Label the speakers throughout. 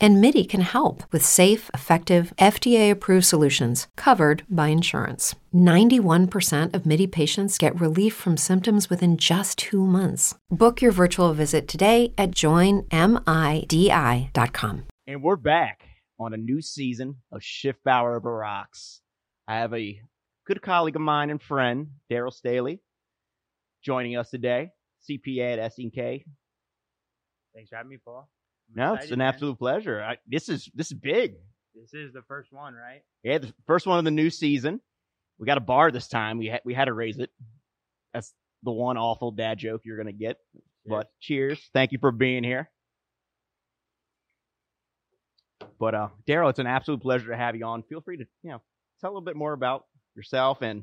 Speaker 1: And MIDI can help with safe, effective, FDA approved solutions covered by insurance. 91% of MIDI patients get relief from symptoms within just two months. Book your virtual visit today at joinmidi.com.
Speaker 2: And we're back on a new season of Shift Bauer Over Rocks. I have a good colleague of mine and friend, Daryl Staley, joining us today, CPA at SEK.
Speaker 3: Thanks for having me, Paul.
Speaker 2: No, it's an
Speaker 3: man.
Speaker 2: absolute pleasure. I, this is this is big.
Speaker 3: This is the first one, right?
Speaker 2: Yeah, the first one of the new season. We got a bar this time. We had we had to raise it. That's the one awful dad joke you're gonna get. But cheers. Thank you for being here. But uh Daryl, it's an absolute pleasure to have you on. Feel free to, you know, tell a little bit more about yourself and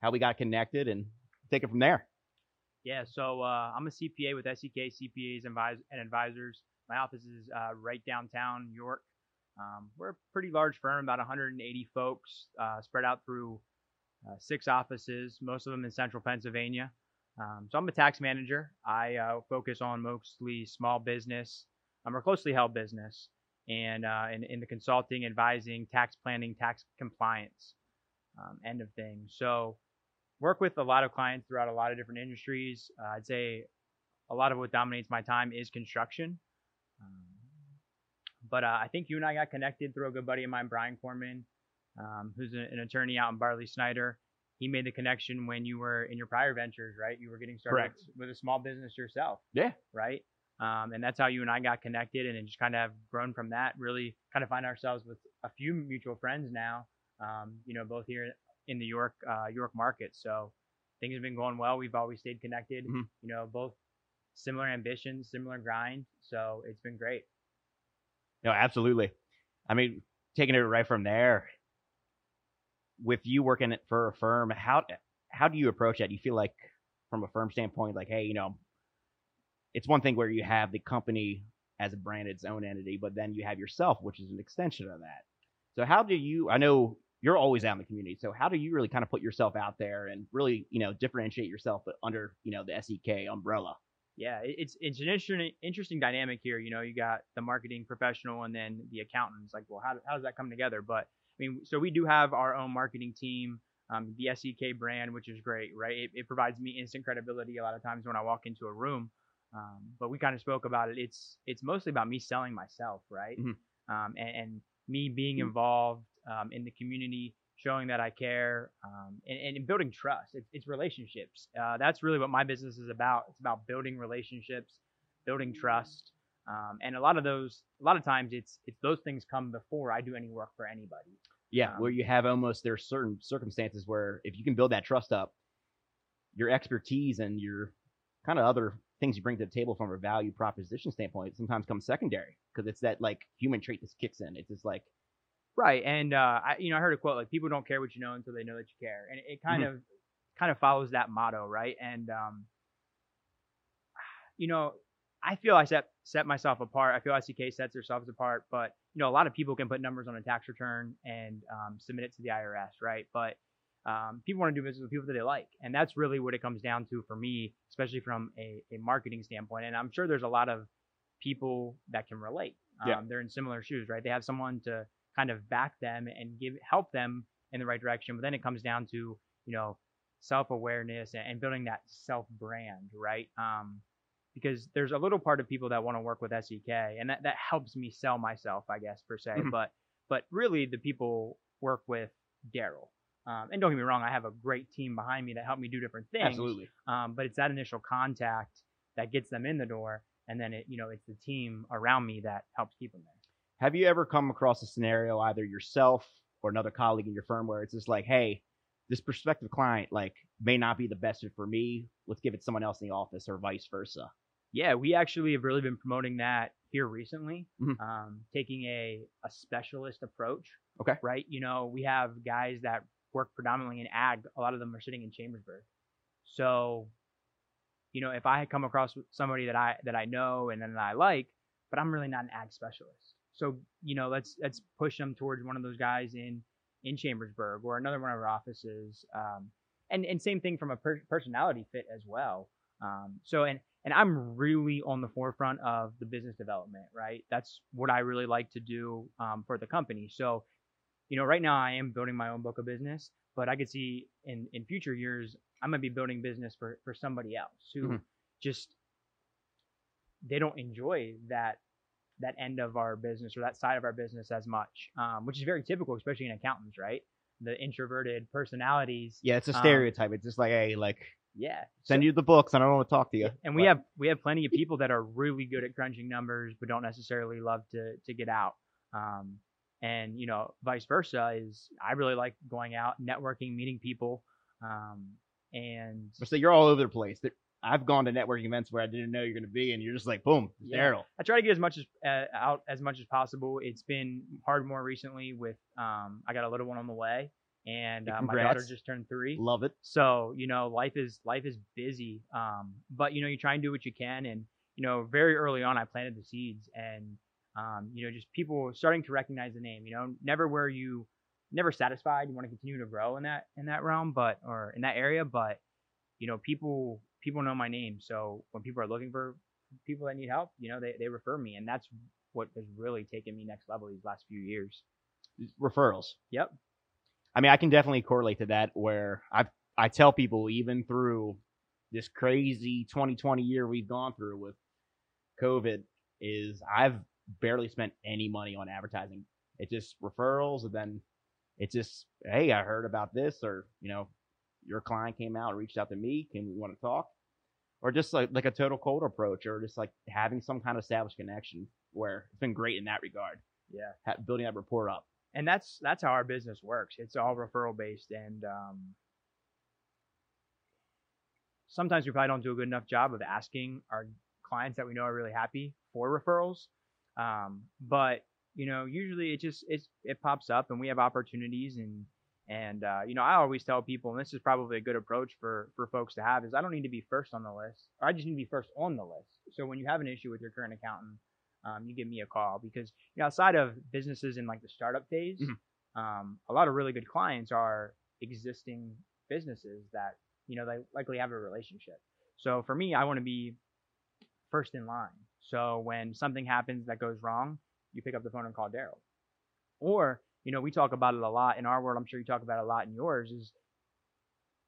Speaker 2: how we got connected and take it from there.
Speaker 3: Yeah, so uh, I'm a CPA with SEK CPAs and Advisors. My office is uh, right downtown York. Um, we're a pretty large firm, about 180 folks, uh, spread out through uh, six offices, most of them in central Pennsylvania. Um, so I'm a tax manager. I uh, focus on mostly small business, um, or closely held business, and uh, in, in the consulting, advising, tax planning, tax compliance um, end of things. So work with a lot of clients throughout a lot of different industries. Uh, I'd say a lot of what dominates my time is construction. But uh, I think you and I got connected through a good buddy of mine, Brian Corman, um, who's an attorney out in Barley Snyder. He made the connection when you were in your prior ventures, right? You were getting started
Speaker 2: Correct.
Speaker 3: with a small business yourself,
Speaker 2: Yeah.
Speaker 3: right? Um, and that's how you and I got connected, and just kind of have grown from that. Really, kind of find ourselves with a few mutual friends now. Um, you know, both here in the York uh, York market. So things have been going well. We've always stayed connected.
Speaker 2: Mhm.
Speaker 3: You know, both similar ambitions, similar grind. So it's been great.
Speaker 2: No, absolutely. I mean, taking it right from there, with you working for a firm, how how do you approach that? Do you feel like, from a firm standpoint, like, hey, you know, it's one thing where you have the company as a brand, its own entity, but then you have yourself, which is an extension of that. So how do you? I know you're always out in the community, so how do you really kind of put yourself out there and really, you know, differentiate yourself under, you know, the SEK umbrella?
Speaker 3: Yeah, it's it's an interesting interesting dynamic here. You know, you got the marketing professional and then the accountant. It's like, well, how, how does that come together? But I mean, so we do have our own marketing team, um, the SEK brand, which is great, right? It, it provides me instant credibility a lot of times when I walk into a room. Um, but we kind of spoke about it. It's it's mostly about me selling myself, right?
Speaker 2: Mhm.
Speaker 3: Um, and, and me being involved um, in the community, showing that I care, um, and, and building trust. It's, it's relationships. Uh, that's really what my business is about. It's about building relationships, building trust, um, and a lot of those, a lot of times, it's it's those things come before I do any work for anybody.
Speaker 2: Yeah, where
Speaker 3: Um,
Speaker 2: you have almost there's certain circumstances where if you can build that trust up, your expertise and your kind of other things you bring to the table from a value proposition standpoint sometimes comes secondary because it's that like human trait that kicks in. It's just like
Speaker 3: Right, and uh, I, you know, I heard a quote like, "People don't care what you know until they know that you care," and it, it kind of, kind of follows that motto, right? And um, you know, I feel I set set myself apart. I feel SEK sets themselves apart, but you know, a lot of people can put numbers on a tax return and um, submit it to the IRS, right? But um, people want to do business with people that they like, and that's really what it comes down to for me, especially from a, a marketing standpoint. And I'm sure there's a lot of people that can relate. Um,
Speaker 2: Yeah.
Speaker 3: They're in similar shoes, right? They have someone to kind of back them and give help them in the right direction. But then it comes down to you know self awareness and, and building that self brand, right? Um, because there's a little part of people that want to work with SEK, and that, that helps me sell myself, I guess per se.
Speaker 2: Mhm.
Speaker 3: But but really, the people work with Daryl. Um, and don't get me wrong, I have a great team behind me that help me do different things.
Speaker 2: absolutely.
Speaker 3: Um, but it's that initial contact that gets them in the door, and then it you know it's the team around me that helps keep them there.
Speaker 2: Have you ever come across a scenario either yourself or another colleague in your firm where it's just like, hey, this prospective client like may not be the best fit for me. Let's give it to someone else in the office or vice versa.
Speaker 3: Yeah, we actually have really been promoting that here recently,
Speaker 2: Mhm.
Speaker 3: um, taking a, a specialist approach.
Speaker 2: Okay.
Speaker 3: Right. You know, we have guys that work predominantly in ag. A lot of them are sitting in Chambersburg. So, you know, if I had come across somebody that I that I know and then that I like, but I'm really not an ag specialist, so you know, let's let's push them towards one of those guys in in Chambersburg or another one of our offices. Um, and and same thing from a per- personality fit as well. Um, so and and I'm really on the forefront of the business development, right? That's what I really like to do um, for the company. So, you know, right now I am building my own book of business, but I could see in in future years I'm gonna be building business for for somebody else who
Speaker 2: Mhm.
Speaker 3: just they don't enjoy that that end of our business or that side of our business as much, um, which is very typical, especially in accountants, right? The introverted personalities.
Speaker 2: Yeah, it's a
Speaker 3: Um,
Speaker 2: stereotype. it's just like, hey, like
Speaker 3: Yeah.
Speaker 2: send you the books. And I don't want to talk to you.
Speaker 3: And we have we have plenty of people that are really good at crunching numbers, but don't necessarily love to to get out. Um, and you know, vice versa is I really like going out, networking, meeting people. Um, and
Speaker 2: so you're all over the place. There- I've gone to networking events where I didn't know you're going to be, and you're just like, boom,
Speaker 3: Yeah.
Speaker 2: Daryl.
Speaker 3: I try to get as much as uh, out as much as possible. It's been hard more recently with um, I got a little one on the way, and uh, my daughter just turned three.
Speaker 2: Love it.
Speaker 3: So you know, life is life is busy. Um, but you know, you try and do what you can, and you know, very early on, I planted the seeds, and um, you know, just people starting to recognize the name. You know, never where you never satisfied. You want to continue to grow in that in that realm, but or in that area, but you know, people people know my name. So when people are looking for people that need help, you know, they they refer me, and that's what has really taken me next level these last few years.
Speaker 2: Referrals.
Speaker 3: Yep.
Speaker 2: I mean, I can definitely correlate to that where I I tell people even through this crazy 2020 year we've gone through with COVID is I've barely spent any money on advertising. It's just referrals and then it's just, hey, I heard about this or, you know, your client came out and reached out to me. Can we want to talk? Or just like, like a total cold approach or just like having some kind of established connection where it's been great in that regard,
Speaker 3: Yeah.
Speaker 2: ha- building that rapport up.
Speaker 3: and that's that's how our business works. It's all referral based, and um, sometimes we probably don't do a good enough job of asking our clients that we know are really happy for referrals. Um, but you know, usually it just it's it pops up, and we have opportunities, and and uh, you know, I always tell people, and this is probably a good approach for for folks to have, is I don't need to be first on the list, or I just need to be first on the list. So when you have an issue with your current accountant, um, you give me a call because you know, outside of businesses in like the startup phase,
Speaker 2: Mhm.
Speaker 3: um, a lot of really good clients are existing businesses that you know they likely have a relationship. So for me, I want to be first in line. So when something happens that goes wrong, you pick up the phone and call Daryl. Or you know, we talk about it a lot in our world. I'm sure you talk about it a lot in yours. Is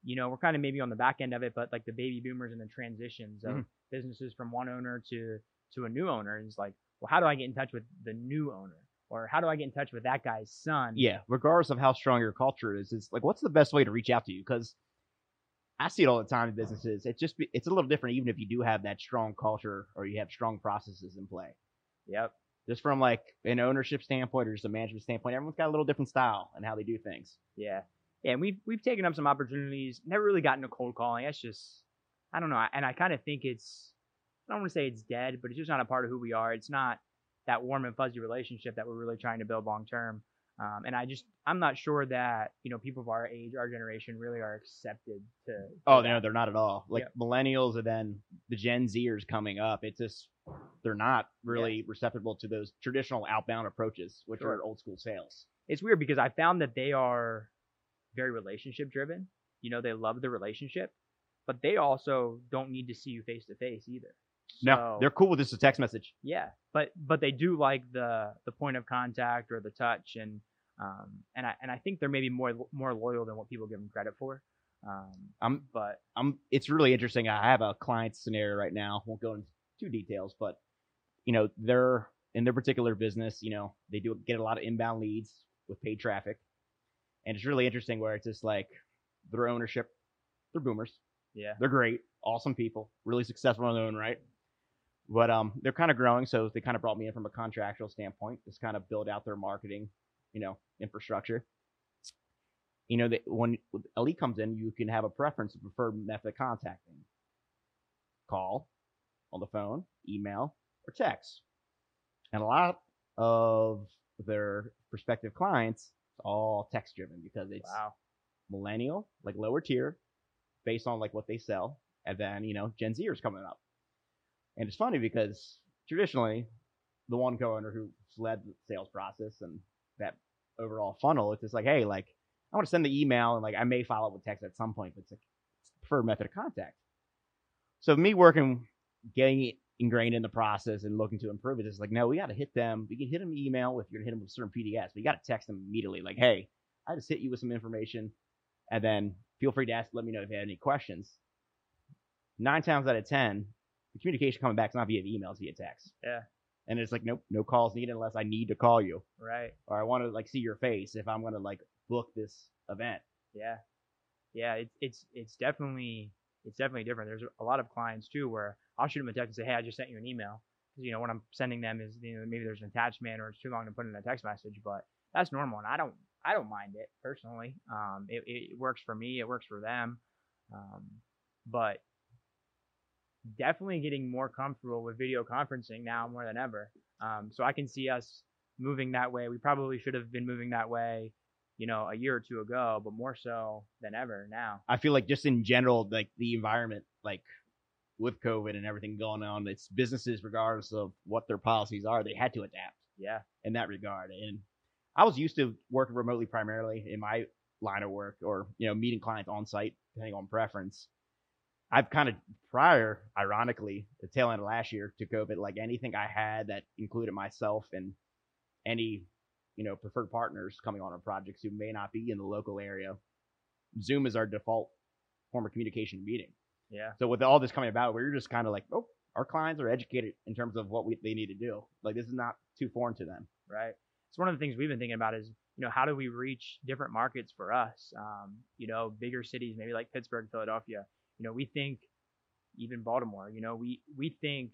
Speaker 3: you know, we're kind of maybe on the back end of it, but like the baby boomers and the transitions of
Speaker 2: Mhm.
Speaker 3: businesses from one owner to to a new owner is like, well, how do I get in touch with the new owner? Or how do I get in touch with that guy's son?
Speaker 2: Yeah, regardless of how strong your culture is, it's like what's the best way to reach out to you? Because I see it all the time in businesses. It's just it's a little different, even if you do have that strong culture or you have strong processes in play.
Speaker 3: Yep.
Speaker 2: Just from like an ownership standpoint or just a management standpoint, everyone's got a little different style and how they do things.
Speaker 3: Yeah. Yeah, and we've we've taken up some opportunities. Never really gotten a cold calling. That's just I don't know. And I kind of think it's I don't want to say it's dead, but it's just not a part of who we are. It's not that warm and fuzzy relationship that we're really trying to build long term. Um, and I just I'm not sure that you know people of our age, our generation, really are accepted to. to
Speaker 2: Oh no, they're not at all. Like millennials and then the Gen Zers coming up, it's just they're not really receptible to those traditional outbound approaches, which
Speaker 3: Sure.
Speaker 2: are old school sales.
Speaker 3: it's weird because I found that they are very relationship driven. You know, they love the relationship, but they also don't need to see you face to face either.
Speaker 2: No, they're cool with just a text message.
Speaker 3: Yeah, but but they do like the the point of contact or the touch, and um and I and I think they're maybe more more loyal than what people give them credit for. Um,
Speaker 2: I'm
Speaker 3: but
Speaker 2: I'm it's really interesting. I have a client scenario right now. Won't go into too details, but you know, they're in their particular business, you know, they do get a lot of inbound leads with paid traffic. And it's really interesting where it's just like their ownership, they're boomers.
Speaker 3: yeah,
Speaker 2: They're great, awesome people, really successful in their own right. But um they're kind of growing, so they kind of brought me in from a contractual standpoint, just kind of build out their marketing, you know, infrastructure. You know, that when Elite comes in, you can have a preference of preferred method of contacting. Call, on the phone, email, or text. And a lot of their prospective clients, it's all text driven because it's
Speaker 3: wow,
Speaker 2: millennial, like lower tier, based on like what they sell, and then you know Gen Zers coming up. And it's funny because traditionally, the one co-owner who led the sales process and that overall funnel. It's just like, hey, like I want to send the email and like I may follow up with text at some point, but it's like it's the preferred method of contact. So me working, getting it ingrained in the process and looking to improve it is like, no, we got to hit them. We can hit them email if you're gonna hit them with certain PDFs, but you got to text them immediately. Like, hey, I just hit you with some information, and then feel free to ask. Let me know if you have any questions. Nine times out of ten, the communication coming back is not via email, it's via text.
Speaker 3: Yeah.
Speaker 2: And it's like, nope, no calls needed unless I need to call you
Speaker 3: Right.
Speaker 2: or I want to like see your face if I'm gonna like book this event.
Speaker 3: Yeah. Yeah. It's it's it's definitely it's definitely different. There's a lot of clients too where I'll shoot them a text and say, hey, I just sent you an email. Because you know what I'm sending them is you know maybe there's an attachment or it's too long to put in a text message, but that's normal and I don't I don't mind it personally. Um, it, it works for me. It works for them. Um, but definitely getting more comfortable with video conferencing now more than ever. Um, so I can see us moving that way. We probably should have been moving that way, you know, a year or two ago, but more so than ever now.
Speaker 2: I feel like just in general, like the environment, like with COVID and everything going on, it's businesses, regardless of what their policies are, they had to adapt
Speaker 3: Yeah.
Speaker 2: in that regard. And I was used to working remotely primarily in my line of work or, you know, meeting clients on site, depending on preference. I've kind of prior, ironically, the tail end of last year to COVID, like anything I had that included myself and any, you know, preferred partners coming on our projects who may not be in the local area, Zoom is our default form of communication meeting.
Speaker 3: Yeah.
Speaker 2: So with all this coming about, we're just kind of like, oh, our clients are educated in terms of what we, they need to do. Like this is not too foreign to them.
Speaker 3: right? It's one of the things we've been thinking about is, you know, how do we reach different markets for us? Um, you know, bigger cities, maybe like Pittsburgh, Philadelphia. You know, we think even Baltimore, you know, we we think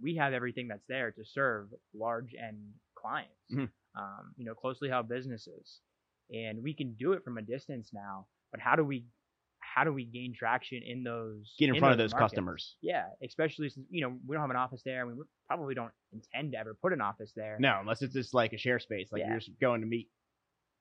Speaker 3: we have everything that's there to serve large end clients,
Speaker 2: Mhm.
Speaker 3: um, you know, closely held businesses. And we can do it from a distance now, but how do we how do we gain traction in those
Speaker 2: Get in front of those
Speaker 3: markets?
Speaker 2: customers.
Speaker 3: Yeah, especially since you know we don't have an office there, and we probably don't intend to ever put an office there.
Speaker 2: No, unless it's just like a share space. Like
Speaker 3: Yeah.
Speaker 2: you're just going to meet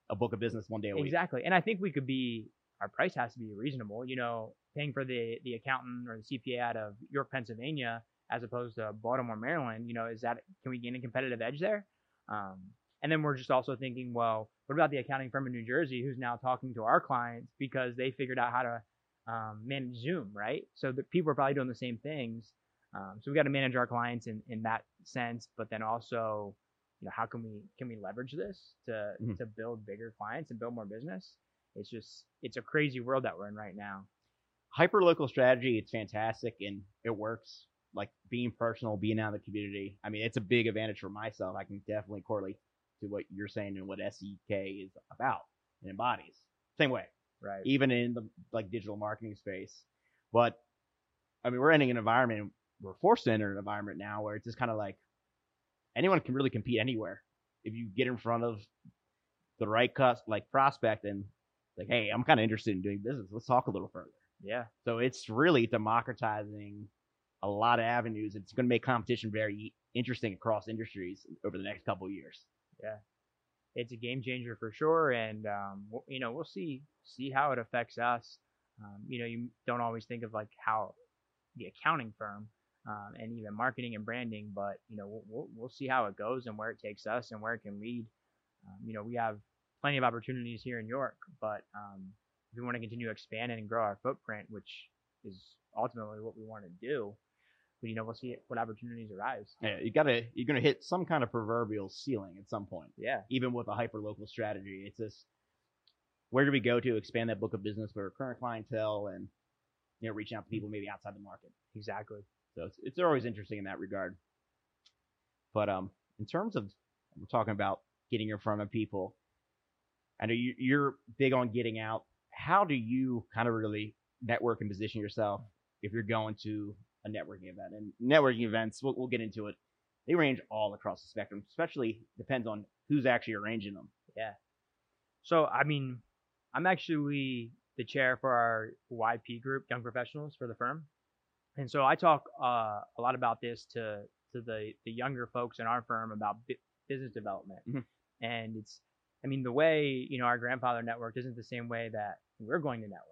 Speaker 2: a book of business one day a week.
Speaker 3: Exactly. And I think we could be our price has to be reasonable. You know, paying for the the accountant or the CPA out of York, Pennsylvania, as opposed to Baltimore, Maryland. You know, is that can we gain a competitive edge there? Um, and then we're just also thinking, well, what about the accounting firm in New Jersey who's now talking to our clients because they figured out how to um, manage Zoom, right? So the people are probably doing the same things. Um, so we got to manage our clients in, in that sense, but then also, you know, how can we can we leverage this to
Speaker 2: Mhm.
Speaker 3: to build bigger clients and build more business? It's just it's a crazy world that we're in right now.
Speaker 2: Hyper local strategy, it's fantastic and it works. Like being personal, being out in the community. I mean, it's a big advantage for myself. I can definitely correlate to what you're saying and what SEK is about and embodies. Same way.
Speaker 3: Right.
Speaker 2: even in the like digital marketing space. But I mean, we're entering an environment. We're forced to enter an environment now where it's just kind of like anyone can really compete anywhere if you get in front of the right cus like prospect and like, hey, I'm kind of interested in doing business. Let's talk a little further.
Speaker 3: Yeah.
Speaker 2: So it's really democratizing a lot of avenues. It's going to make competition very interesting across industries over the next couple years. Yeah.
Speaker 3: It's a game changer for sure. And um, you know, we'll see see how it affects us. Um, you know, you don't always think of like how the accounting firm um, and even marketing and branding, but you know, we'll, we'll we'll see how it goes and where it takes us and where it can lead. Um, you know, we have plenty of opportunities here in York, but um, if we want to continue expanding and grow our footprint, which is ultimately what we want to do, but, you know, we'll see what opportunities arise.
Speaker 2: Yeah, you gotta you're gonna hit some kind of proverbial ceiling at some point.
Speaker 3: Yeah,
Speaker 2: even with a hyper local strategy. It's just where do we go to expand that book of business for our current clientele and you know reaching out to people maybe outside the market.
Speaker 3: exactly.
Speaker 2: So it's it's always interesting in that regard. But um, in terms of we're talking about getting in front of people, I know you, you're big on getting out. How do you kind of really network and position yourself if you're going to a networking event? And networking events, we'll, we'll get into it. They range all across the spectrum, especially depends on who's actually arranging them. Yeah.
Speaker 3: So, I mean, I'm actually the chair for our YP group, Young Professionals for the firm. And so I talk uh, a lot about this to, to the, the younger folks in our firm about bu- business development.
Speaker 2: Mhm.
Speaker 3: And it's, I mean, the way, you know, our grandfather networked isn't the same way that we're going to network.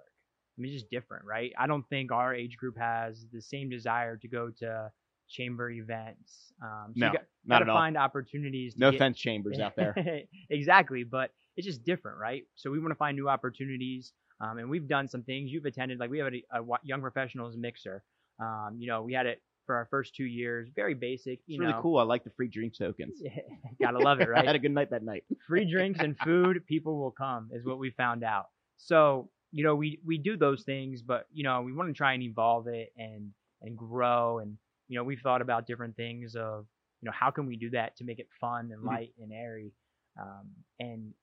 Speaker 3: I mean, it's just different, right? I don't think our age group has the same desire to go to chamber events. Um, so
Speaker 2: No,
Speaker 3: you got,
Speaker 2: Not
Speaker 3: gotta
Speaker 2: at all.
Speaker 3: find opportunities. To
Speaker 2: No
Speaker 3: get,
Speaker 2: offense, chambers out there.
Speaker 3: exactly, but it's just different, right? So we want to find new opportunities, um, and we've done some things. You've attended, like we have a, a young professionals mixer. Um, you know, we had it for our first two years, very basic. You
Speaker 2: It's really
Speaker 3: know,
Speaker 2: cool. I like the free drink tokens.
Speaker 3: gotta love it,
Speaker 2: I had a good night that night.
Speaker 3: Free drinks and food, people will come, is what we found out. So you know, we we do those things, but you know, we want to try and evolve it and and grow, and you know, we've thought about different things of you know how can we do that to make it fun and
Speaker 2: Mhm.
Speaker 3: light and airy, um, and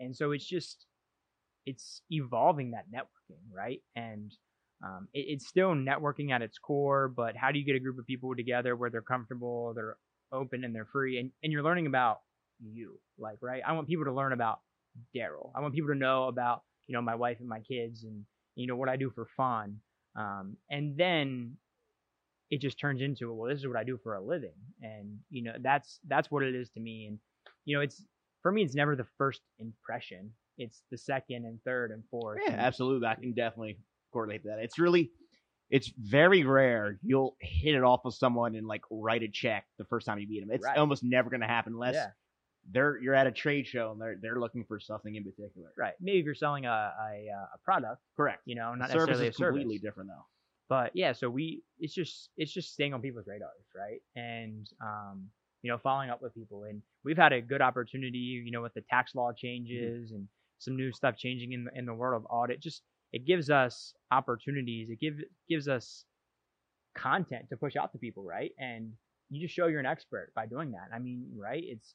Speaker 3: and so it's just it's evolving that networking, right? And um, it, it's still networking at its core, but how do you get a group of people together where they're comfortable, they're open, and they're free, and and you're learning about you, like right? I want people to learn about Daryl. I want people to know about you know my wife and my kids, and you know what I do for fun, um, and then it just turns into well, this is what I do for a living, and you know that's that's what it is to me, and you know it's for me, it's never the first impression. It's the second and third and fourth.
Speaker 2: Yeah,
Speaker 3: and-
Speaker 2: absolutely. I can definitely correlate that. It's really, it's very rare you'll hit it off with someone and like write a check the first time you meet them. It's
Speaker 3: Right.
Speaker 2: almost never going to happen unless
Speaker 3: Yeah.
Speaker 2: They're you're at a trade show and they're they're looking for something in particular.
Speaker 3: Right. Maybe if you're selling a a, a product,
Speaker 2: Correct.
Speaker 3: you know, not
Speaker 2: service
Speaker 3: necessarily
Speaker 2: is
Speaker 3: a service.
Speaker 2: completely different though.
Speaker 3: But yeah, so we it's just it's just staying on people's radars, right? And um, you know, following up with people. And we've had a good opportunity, you know, with the tax law changes and some new stuff changing in the in the world of audit. Just it gives us opportunities. It gives gives us content to push out to people, right? And you just show you're an expert by doing that. I mean, right? It's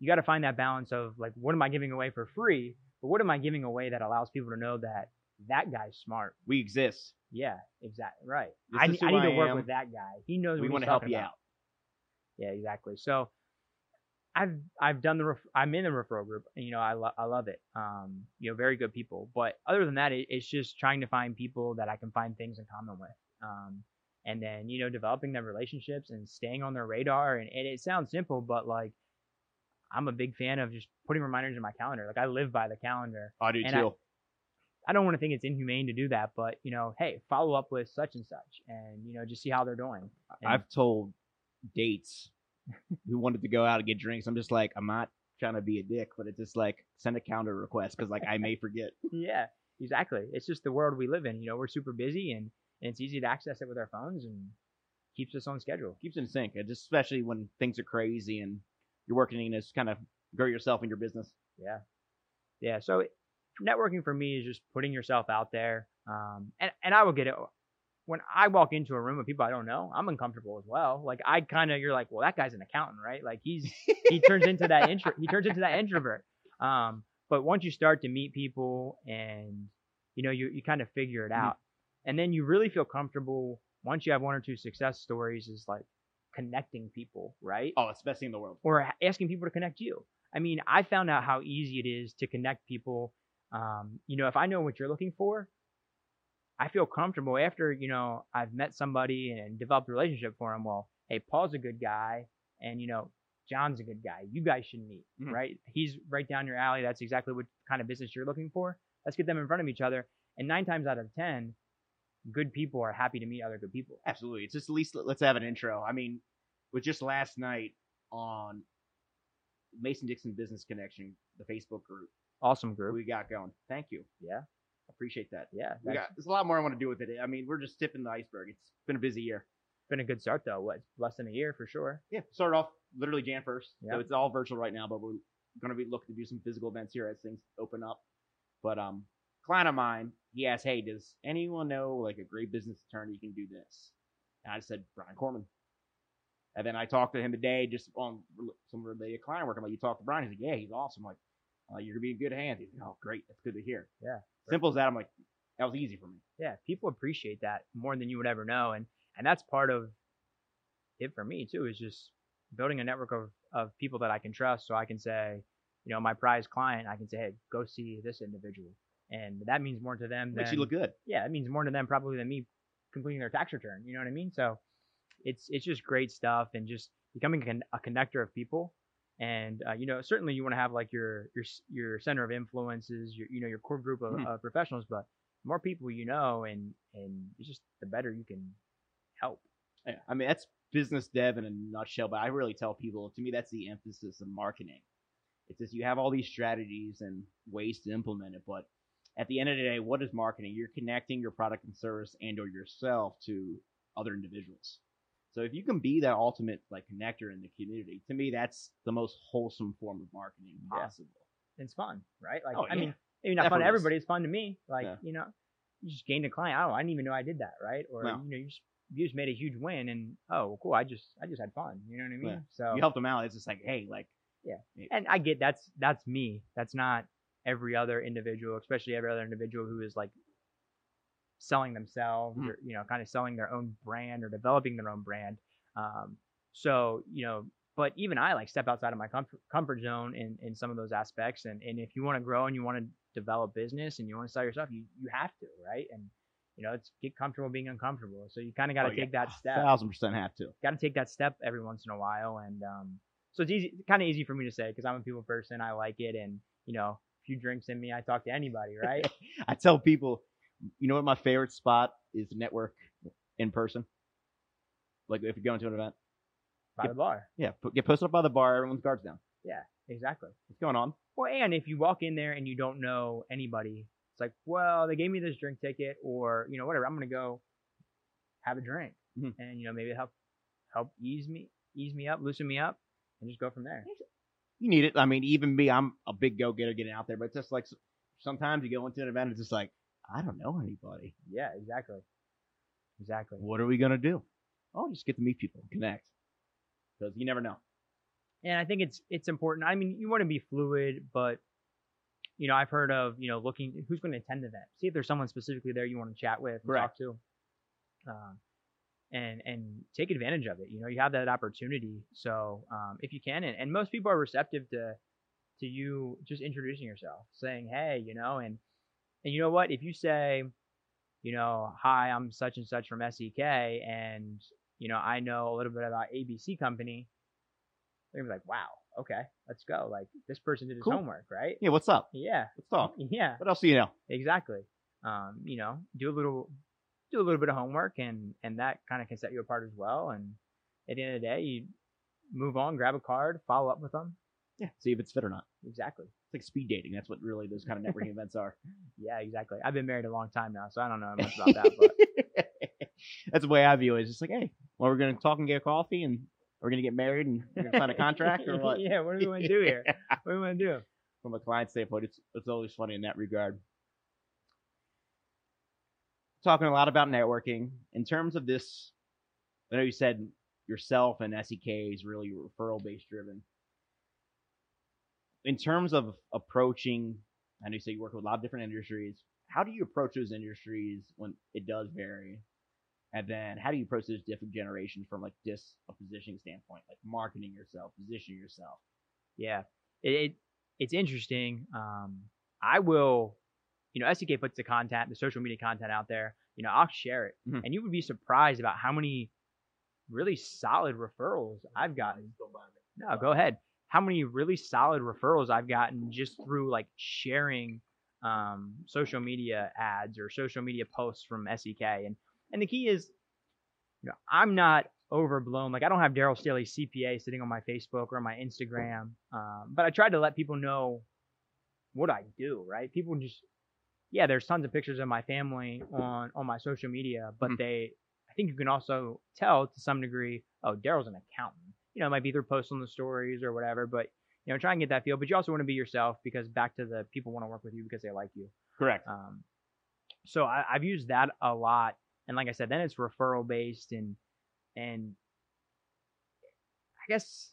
Speaker 3: you got to find that balance of like, what am I giving away for free? But what am I giving away that allows people to know that that guy's smart?
Speaker 2: We exist.
Speaker 3: Yeah, exactly. Right. I, I need to
Speaker 2: I
Speaker 3: work
Speaker 2: am.
Speaker 3: with that guy. He knows
Speaker 2: We want to help you
Speaker 3: about.
Speaker 2: out.
Speaker 3: Yeah, exactly. So I've I've done the ref- I'm in the referral group. And, you know, I lo- I love it. Um, you know, very good people. But other than that, it, it's just trying to find people that I can find things in common with. Um, and then you know, developing them relationships and staying on their radar. And, and it sounds simple, but like I'm a big fan of just putting reminders in my calendar. Like I live by the calendar.
Speaker 2: I do
Speaker 3: And I-
Speaker 2: too.
Speaker 3: I don't want to think it's inhumane to do that, but you know, hey, follow up with such and such, and you know, just see how they're doing. And-
Speaker 2: I've told dates who wanted to go out and get drinks. I'm just like, I'm not trying to be a dick, but it's just like send a counter request because like I may forget.
Speaker 3: yeah, exactly. It's just the world we live in. You know, we're super busy, and, and it's easy to access it with our phones, and keeps us on schedule.
Speaker 2: Keeps us in sync, just especially when things are crazy and you're working is kind of grow yourself in your business.
Speaker 3: Yeah, yeah. So networking for me is just putting yourself out there, um, and and I will get it. When I walk into a room with people I don't know, I'm uncomfortable as well. Like I kind of, you're like, well, that guy's an accountant, right? Like he's he turns into that intro he turns into that introvert um but once you start to meet people and you know you, you kind of figure it
Speaker 2: Mhm.
Speaker 3: out and then you really feel comfortable once you have one or two success stories is like connecting people right?
Speaker 2: Oh, it's the best thing in the world.
Speaker 3: or asking people to connect you. I mean i found out how easy it is to connect people um you know if i know what you're looking for i feel comfortable after you know i've met somebody and developed a relationship for them well hey paul's a good guy and you know john's a good guy. You guys should meet
Speaker 2: Mhm.
Speaker 3: right? He's right down your alley. That's exactly what kind of business you're looking for. Let's get them in front of each other. And nine times out of ten good people are happy to meet other good people
Speaker 2: Absolutely. It's just at least let's have an intro. I mean, with just last night on Mason Dixon Business Connection, the Facebook group
Speaker 3: awesome group
Speaker 2: we got going. Thank you.
Speaker 3: yeah
Speaker 2: Appreciate that.
Speaker 3: yeah
Speaker 2: We got there's a lot more I want to do with it. I mean, we're just tipping the iceberg. It's been a busy year.
Speaker 3: been a good start though what less than a year for sure
Speaker 2: Yeah, started off literally Jan first.
Speaker 3: Yeah.
Speaker 2: So it's all virtual right now, but we're gonna be looking to do some physical events here as things open up. But um client of mine, he asked, Hey, does anyone know like a great business attorney who can do this? And I said, Brian Corman. And then I talked to him today just on some related client work. I'm like, you talked to Brian? He's like, Yeah, he's awesome. I'm like, uh, you're gonna be in good hands. He's like, Oh, great, that's good to hear.
Speaker 3: Yeah.
Speaker 2: Simple as that. I'm like, that was easy for me.
Speaker 3: yeah, people appreciate that more than you would ever know, and and that's part of it for me too. Is just building a network of of people that I can trust, so I can say, you know, my prize client, I can say, hey, go see this individual, and that means more to them
Speaker 2: Makes
Speaker 3: than
Speaker 2: you look good.
Speaker 3: yeah, it means more to them probably than me completing their tax return. You know what I mean? So it's it's just great stuff, and just becoming a, a connector of people. And uh, you know, certainly you want to have like your your your center of influences, your you know your core group of,
Speaker 2: Mhm.
Speaker 3: of professionals, but the more people you know, and and it's just the better you can help.
Speaker 2: Yeah, I mean that's business dev in a nutshell, but I really tell people to me that's the emphasis of marketing. It's just you have all these strategies and ways to implement it, but at the end of the day, what is marketing? You're connecting your product and service and or yourself to other individuals. So if you can be that ultimate like connector in the community, to me that's the most wholesome form of marketing
Speaker 3: Yeah.
Speaker 2: possible.
Speaker 3: It's fun, right? Like
Speaker 2: Oh,
Speaker 3: I
Speaker 2: yeah.
Speaker 3: mean, maybe not fun to everybody. It's fun to me. Like
Speaker 2: Yeah.
Speaker 3: you know, you just gained a client. Oh, I didn't even know I did that, right? Or
Speaker 2: No.
Speaker 3: you know, you just you just made a huge win, and oh, well, cool. I just I just had fun. You know what I mean?
Speaker 2: Yeah.
Speaker 3: So
Speaker 2: You helped them out. It's just like, hey, like Yeah.
Speaker 3: and I get that's that's me. That's not every other individual, especially every other individual who is like selling themselves
Speaker 2: Mhm.
Speaker 3: or you know kind of selling their own brand or developing their own brand. Um, so you know, but even I like step outside of my comfort comfort zone in in some of those aspects. And and if you want to grow and you want to develop business and you want to sell yourself, you you have to, right? And you know, it's get comfortable being uncomfortable. So you kind of got to
Speaker 2: Oh, yeah.
Speaker 3: take that step
Speaker 2: thousand percent have to.
Speaker 3: got to take that step every once in a while and um so it's easy kind of easy for me to say because i'm a people person i like it and you know a few drinks in me i talk to anybody right
Speaker 2: I tell people, you know what my favorite spot is network in person. Like if you're going to an event,
Speaker 3: by
Speaker 2: Yep.
Speaker 3: the bar
Speaker 2: yeah, put, get posted up by the bar, everyone's guards down.
Speaker 3: Yeah, exactly
Speaker 2: What's going on?
Speaker 3: well and if you walk in there and you don't know anybody it's like well they gave me this drink ticket or you know whatever i'm gonna go have a drink
Speaker 2: Mhm.
Speaker 3: and you know maybe help help ease me ease me up loosen me up and just go from there
Speaker 2: You need it. I mean, even me, I'm a big go getter getting out there, but it's just like sometimes you go into an event, it's just like I don't know anybody.
Speaker 3: yeah exactly exactly
Speaker 2: What are we gonna do? Oh, just get to meet people, connect, because you never know.
Speaker 3: and I think it's it's important. I mean, you want to be fluid, but you know, I've heard of you know looking who's going to attend the event. See if there's someone specifically there you want to chat with, and talk to, um, and and take advantage of it. You know, you have that opportunity. So um, if you can, and, and most people are receptive to to you just introducing yourself, saying, hey, you know, and and you know what, if you say, you know, hi, I'm such and such from SEK, and you know, I know a little bit about ABC Company they're gonna be like, wow, okay, let's go. Like this person did his
Speaker 2: Cool.
Speaker 3: homework, right?
Speaker 2: Yeah, what's up?
Speaker 3: Yeah,
Speaker 2: Let's talk.
Speaker 3: yeah,
Speaker 2: What else do you know?
Speaker 3: exactly. Um, you know, do a little, do a little bit of homework, and and that kind of can set you apart as well. And at the end of the day, you move on, grab a card, follow up with them.
Speaker 2: Yeah, see if it's fit or not.
Speaker 3: Exactly.
Speaker 2: It's like speed dating. That's what really those kind of networking events are.
Speaker 3: Yeah, exactly. I've been married a long time now, so I don't know much about that, but
Speaker 2: That's the way I view it. It's just like, hey, well, we're gonna talk and get a coffee, and we're gonna get married, and we're gonna sign a contract, or what?
Speaker 3: yeah, what do we want to do here? What do we want to do?
Speaker 2: From a client standpoint, it's it's always funny in that regard. Talking a lot about networking in terms of this. I know you said yourself and SEK is really referral based driven. In terms of approaching, I know you say you work with a lot of different industries. How do you approach those industries when it does vary? And then how do you approach those different generations from like just a positioning standpoint, like marketing yourself, positioning yourself?
Speaker 3: Yeah, it, it it's interesting. Um, I will, you know, SEK puts the content, the social media content out there. You know, I'll share it,
Speaker 2: Mhm.
Speaker 3: and you would be surprised about how many really solid referrals I've gotten. No, go ahead. How many really solid referrals I've gotten just through like sharing um, social media ads or social media posts from SEK, and and the key is, you know, I'm not overblown. Like I don't have Daryl Staley CPA sitting on my Facebook or my Instagram, um, but I tried to let people know what I do. Right? People just, yeah, there's tons of pictures of my family on on my social media, but
Speaker 2: Mhm.
Speaker 3: they, I think you can also tell to some degree, oh, Daryl's an accountant. You know, it might be through posts on the stories or whatever, but you know, try and get that feel. But you also want to be yourself because back to the people want to work with you because they like you.
Speaker 2: Correct.
Speaker 3: Um, so I, I've used that a lot, and like I said, then it's referral based and and I guess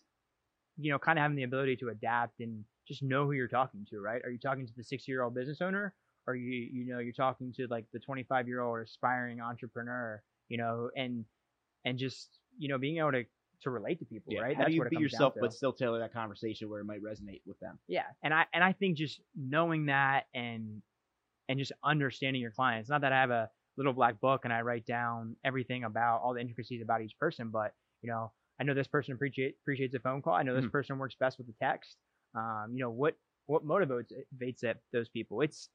Speaker 3: you know, kind of having the ability to adapt and just know who you're talking to, right? Are you talking to the 60 year old business owner, or you you know you're talking to like the 25 year old aspiring entrepreneur, you know, and and just you know being able to to relate to people,
Speaker 2: Yeah.
Speaker 3: right?
Speaker 2: How do you
Speaker 3: what
Speaker 2: be yourself, but still tailor that conversation where it might resonate with them?
Speaker 3: Yeah, and I and I think just knowing that and and just understanding your clients. Not that I have a little black book and I write down everything about all the intricacies about each person, but you know, I know this person appreciate appreciates a phone call. I know this
Speaker 2: Mhm.
Speaker 3: person works best with the text. Um, you know what what motivates that those people. It's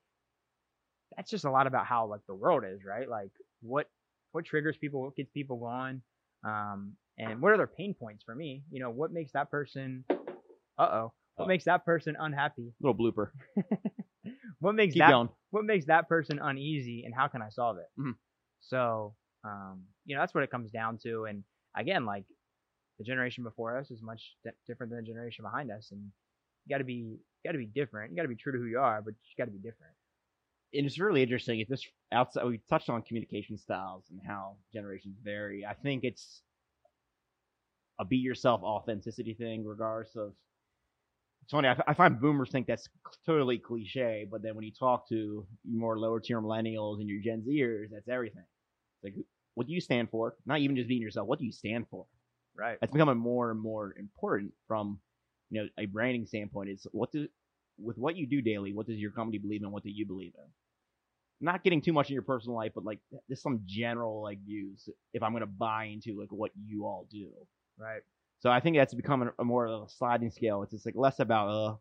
Speaker 3: that's just a lot about how like the world is, right? Like what what triggers people, what gets people going. Um, and what are their pain points for me? You know, what makes that person, uh oh, what makes that person unhappy?
Speaker 2: Little blooper.
Speaker 3: what makes
Speaker 2: Keep
Speaker 3: that
Speaker 2: going.
Speaker 3: what makes that person uneasy, and how can I solve it?
Speaker 2: Mhm.
Speaker 3: So, um, you know, that's what it comes down to. And again, like the generation before us is much di- different than the generation behind us, and you got to be you got to be different. You got to be true to who you are, but you got to be different.
Speaker 2: And it's really interesting. It's just outside. We touched on communication styles and how generations vary. I think it's a be yourself authenticity thing, regardless of. It's funny. I, I find boomers think that's totally cliche, but then when you talk to your more lower tier millennials and your Gen Zers, that's everything. It's like, what do you stand for? Not even just being yourself. What do you stand for?
Speaker 3: Right.
Speaker 2: It's becoming more and more important from, you know, a branding standpoint. Is what do with what you do daily. What does your company believe in? What do you believe in? Not getting too much in your personal life, but like just some general like views. If I'm gonna buy into like what you all do,
Speaker 3: Right.
Speaker 2: so I think that's becoming a more of a sliding scale. It's just like less about uh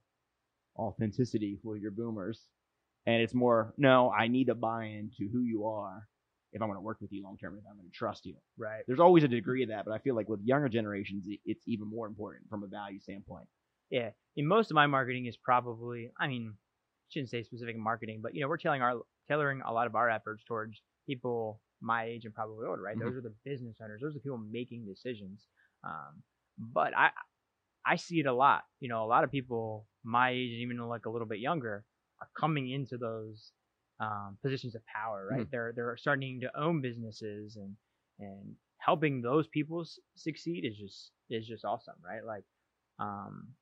Speaker 2: authenticity for your boomers, and it's more no, I need to buy into who you are if I'm gonna work with you long term. If I'm gonna trust you,
Speaker 3: Right.
Speaker 2: there's always a degree of that, but I feel like with younger generations, it's even more important from a value standpoint.
Speaker 3: Yeah. And most of my marketing is probably, I mean, shouldn't say specific marketing, but you know, we're telling our tailoring a lot of our efforts towards people my age and probably older, right?
Speaker 2: Mhm.
Speaker 3: Those are the business owners. Those are the people making decisions. Um, but I I see it a lot. You know, a lot of people my age and even like a little bit younger are coming into those um, positions of power, right? They're they're starting to own businesses and and helping those people s- succeed is just is just awesome, right? Like, um,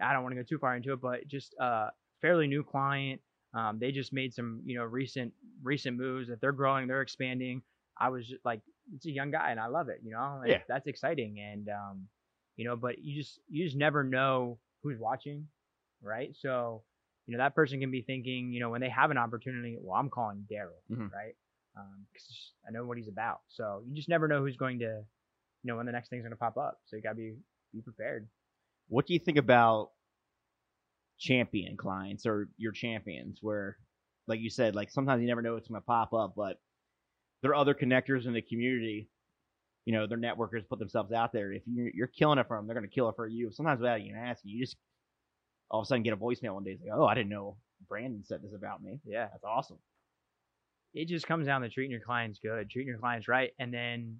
Speaker 3: I don't want to go too far into it, but just a fairly new client. Um, they just made some, you know, recent recent moves that they're growing, they're expanding. I was just like, it's a young guy, and I love it. You know, Like,
Speaker 2: Yeah.
Speaker 3: that's exciting, and um, you know, but you just you just never know who's watching, right? So, you know, that person can be thinking, you know, when they have an opportunity, well, I'm calling Daryl,
Speaker 2: Mhm.
Speaker 3: right? Um, 'cause I know what he's about. So you just never know who's going to, you know, when the next thing's going to pop up. So you gotta be be prepared.
Speaker 2: What do you think about champion clients or your champions where like you said, like sometimes you never know what's gonna pop up, but there are other connectors in the community. You know, their networkers put themselves out there. If you're, you're killing it for them, they're gonna kill it for you. Sometimes without even asking, you just all of a sudden get a voicemail one day. It's like, oh, I didn't know Brandon said this about me.
Speaker 3: Yeah.
Speaker 2: That's awesome.
Speaker 3: it just comes down to treating your clients good, treating your clients right, and then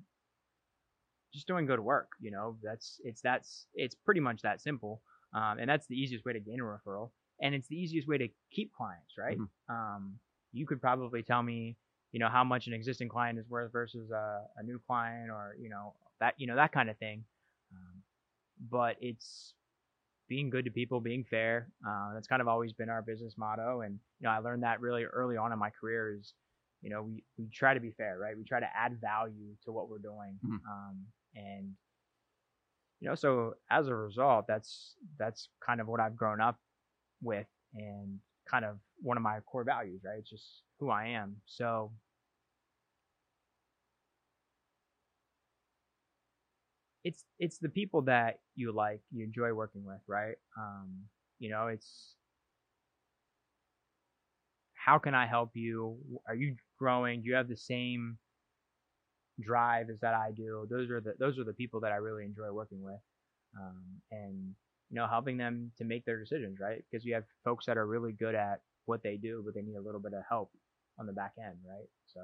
Speaker 3: just doing good work. You know, that's it's that's it's pretty much that simple, um, and that's the easiest way to gain a referral, and it's the easiest way to keep clients, right?
Speaker 2: Mhm.
Speaker 3: Um, you could probably tell me, you know, how much an existing client is worth versus a, a new client, or you know that you know that kind of thing. Um, but it's being good to people, being fair. Uh, that's kind of always been our business motto, and you know I learned that really early on in my career is you know we, we try to be fair right we try to add value to what we're doing
Speaker 2: Mhm.
Speaker 3: um, and you know so as a result that's that's kind of what i've grown up with and kind of one of my core values right it's just who i am so it's it's the people that you like you enjoy working with right um you know it's how can I help you? Are you growing? Do you have the same drive as that I do? Those are the those are the people that I really enjoy working with, um, and you know, helping them to make their decisions, right? Because you have folks that are really good at what they do, but they need a little bit of help on the back end, right? So,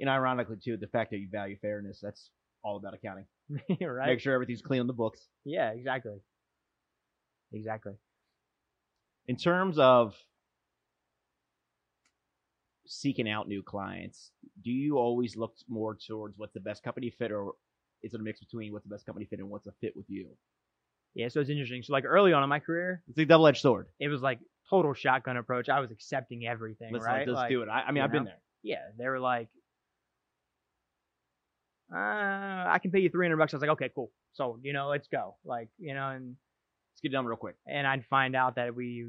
Speaker 2: And ironically too, the fact that you value fairness, that's all about accounting.
Speaker 3: right?
Speaker 2: Make sure everything's clean on the books.
Speaker 3: Yeah, exactly, exactly.
Speaker 2: in terms of seeking out new clients, do you always look more towards what's the best company fit, or is it a mix between what's the best company fit and what's a fit with you?
Speaker 3: Yeah, so it's interesting. So like early on in my career,
Speaker 2: It's a double edged sword.
Speaker 3: it was like total shotgun approach. I was accepting everything,
Speaker 2: Let's,
Speaker 3: right?
Speaker 2: let's
Speaker 3: Like,
Speaker 2: do it. I, I mean, I've been there.
Speaker 3: yeah, they were like, uh, I can pay you 300 bucks. I was like, okay, cool. So, you know, let's go. Like, you know, and,
Speaker 2: Let's get it done real quick.
Speaker 3: and I'd find out that we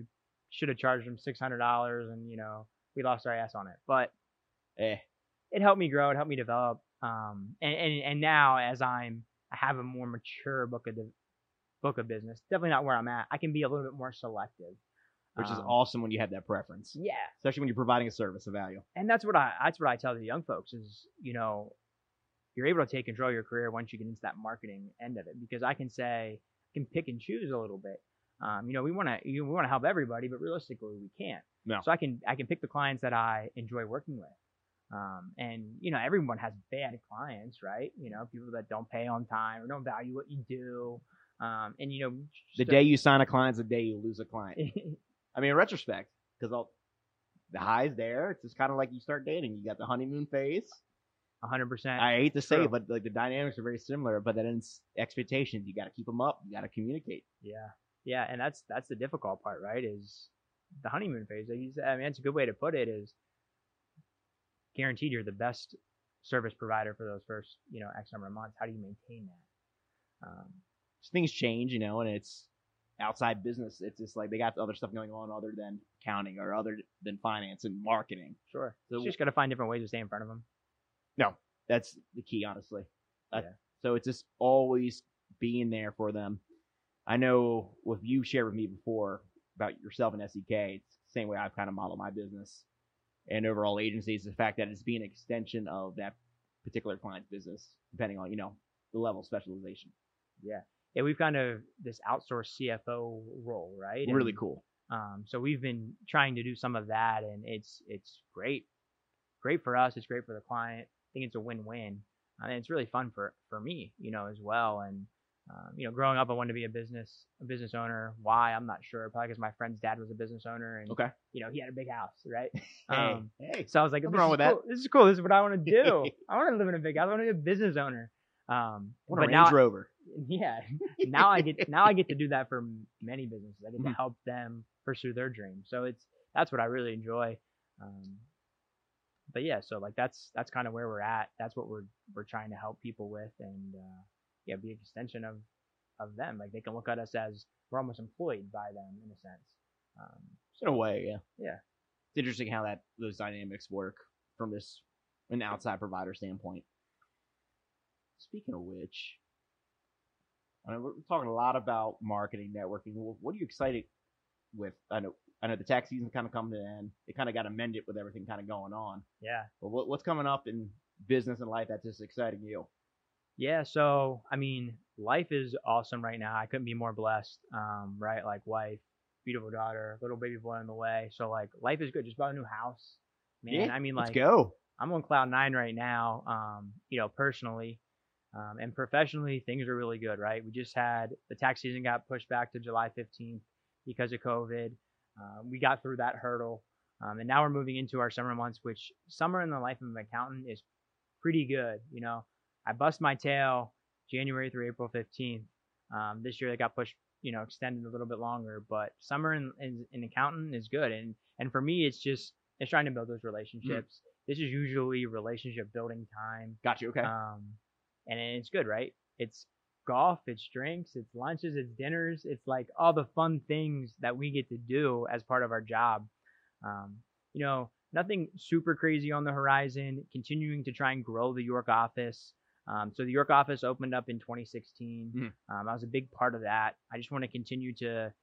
Speaker 3: should have charged them $600 and, you know, we lost our ass on it. But
Speaker 2: Eh,
Speaker 3: it helped me grow. It helped me develop. Um, and, and, and now as I'm, I have a more mature book of, de- book of business, definitely not where I'm at. I can be a little bit more selective.
Speaker 2: which is
Speaker 3: Um,
Speaker 2: awesome when you have that preference,
Speaker 3: Yeah.
Speaker 2: especially when you're providing a service of value.
Speaker 3: and that's what I that's what I tell the young folks is you know you're able to take control of your career once you get into that marketing end of it because I can say I can pick and choose a little bit. Um, you know, we want to we want to help everybody, but realistically, we can't.
Speaker 2: No.
Speaker 3: So I can I can pick the clients that I enjoy working with. Um, and you know, everyone has bad clients, right? You know, people that don't pay on time or don't value what you do. Um, and you know,
Speaker 2: The day you sign a client's the day you lose a client. I mean, in retrospect, because the high's there. It's just kind of like you start dating. You got the honeymoon phase.
Speaker 3: a hundred percent.
Speaker 2: I hate to say,
Speaker 3: True.
Speaker 2: it, but like the dynamics are very similar. But then it's expectations. You got to keep them up. You got to communicate.
Speaker 3: Yeah, yeah, and that's that's the difficult part, right? Is the honeymoon phase. Like you said, I mean, that's a good way to put it. Is guaranteed you're the best service provider for those first, you know, X number of months. How do you maintain that? Um,
Speaker 2: Things change, you know, and it's outside business. It's just like they got other stuff going on other than accounting or other than finance and marketing.
Speaker 3: sure.
Speaker 2: So-
Speaker 3: you just got to find different ways to stay in front of them.
Speaker 2: No, that's the key, honestly. Uh, so it's just always being there for them. I know what you shared with me before about yourself and SEK. It's the same way I've kind of modeled my business and overall agencies. the fact that it's being an extension of that particular client's business, depending on you know the level of specialization.
Speaker 3: Yeah. Yeah, we've kind of this outsourced CFO role, right?
Speaker 2: Really
Speaker 3: And,
Speaker 2: cool.
Speaker 3: Um, so we've been trying to do some of that, and it's it's great, great for us. It's great for the client. I think it's a win-win, and it's really fun for for me, you know, as well. And um, you know, growing up, I wanted to be a business a business owner. Why? I'm not sure. Probably because my friend's dad was a business owner, and
Speaker 2: Okay.
Speaker 3: you know, he had a big house, right?
Speaker 2: Hey,
Speaker 3: Um,
Speaker 2: hey.
Speaker 3: So I was like, what's
Speaker 2: wrong with that.
Speaker 3: This is cool. This is what I want to do. I want to live in a big house. I want to be a business owner. Um,
Speaker 2: a
Speaker 3: now,
Speaker 2: Range Rover.
Speaker 3: yeah now i get now i get to do that for many businesses i get to
Speaker 2: Mhm.
Speaker 3: help them pursue their dreams so it's that's what i really enjoy um, but yeah so like that's that's kind of where we're at that's what we're we're trying to help people with and uh, yeah be an extension of of them like they can look at us as we're almost employed by them in a sense um,
Speaker 2: In a way, yeah.
Speaker 3: Yeah.
Speaker 2: It's interesting how that those dynamics work from this an outside provider standpoint. Speaking of which, I know we're talking a lot about marketing, networking. What are you excited with? I know I know the tax season's kind of coming to an end. It kind of got amended with everything kind of going on.
Speaker 3: yeah
Speaker 2: But what, what's coming up in business and life that's just exciting you?
Speaker 3: Yeah, so I mean, life is awesome right now. I couldn't be more blessed. Um, right, like wife, beautiful daughter, little baby boy on the way. So like, life is good. Just bought a new house, man.
Speaker 2: Yeah,
Speaker 3: I mean,
Speaker 2: Let's
Speaker 3: like,
Speaker 2: go.
Speaker 3: I'm on cloud nine right now. Um, you know, personally, um, and professionally, things are really good. Right, we just had the tax season got pushed back to July 15th because of COVID. Um, we got through that hurdle, um, and now we're moving into our summer months, which summer in the life of an accountant is pretty good. You know, I bust my tail January through April 15th. Um, this year they got pushed, you know, extended a little bit longer, but summer in, in, in accountant is good. And, and for me, it's just, it's trying to build those relationships. This is usually relationship building time.
Speaker 2: Got you. Okay.
Speaker 3: Um, and it's good, right? It's golf, it's drinks, it's lunches, it's dinners. It's like all the fun things that we get to do as part of our job. Um, you know, nothing super crazy on the horizon. Continuing to try and grow the York office. Um, so the York office opened up in 2016.
Speaker 2: Mhm.
Speaker 3: Um, I was a big part of that. I just want to continue to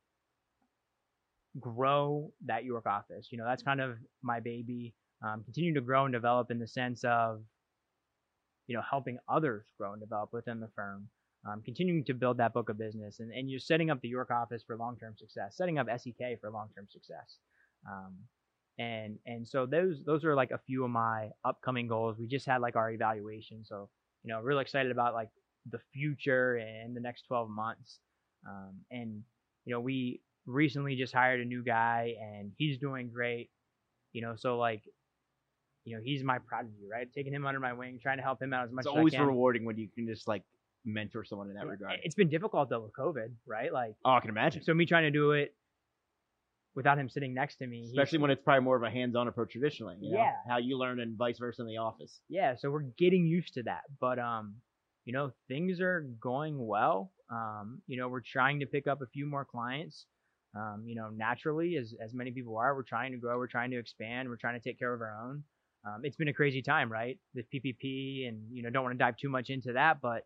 Speaker 3: grow that York office. You know, that's kind of my baby. Um, continue to grow and develop in the sense of, you know, helping others grow and develop within the firm. Um, continuing to build that book of business and, and you're setting up the York office for long-term success, setting up SEK for long-term success. Um, and, and so those, those are like a few of my upcoming goals. We just had like our evaluation. So, you know, really excited about like the future and the next 12 months. Um, and, you know, we recently just hired a new guy and he's doing great, you know, so like, you know, he's my prodigy, right? Taking him under my wing, trying to help him out as much
Speaker 2: it's
Speaker 3: as
Speaker 2: always rewarding when you can just like mentor someone in that regard.
Speaker 3: It's been difficult though with COVID, right? Like,
Speaker 2: Oh, I can imagine.
Speaker 3: so me trying to do it without him sitting next to me.
Speaker 2: Especially when it's probably more of a hands-on approach traditionally. You know?
Speaker 3: Yeah.
Speaker 2: How you learn and vice versa in the office.
Speaker 3: yeah, so we're getting used to that. But um, you know, things are going well. Um, you know, we're trying to pick up a few more clients. Um, you know, naturally, as as many people are, we're trying to grow, we're trying to expand, we're trying to take care of our own. Um, it's been a crazy time, right? The PPP, and you know, don't want to dive too much into that, but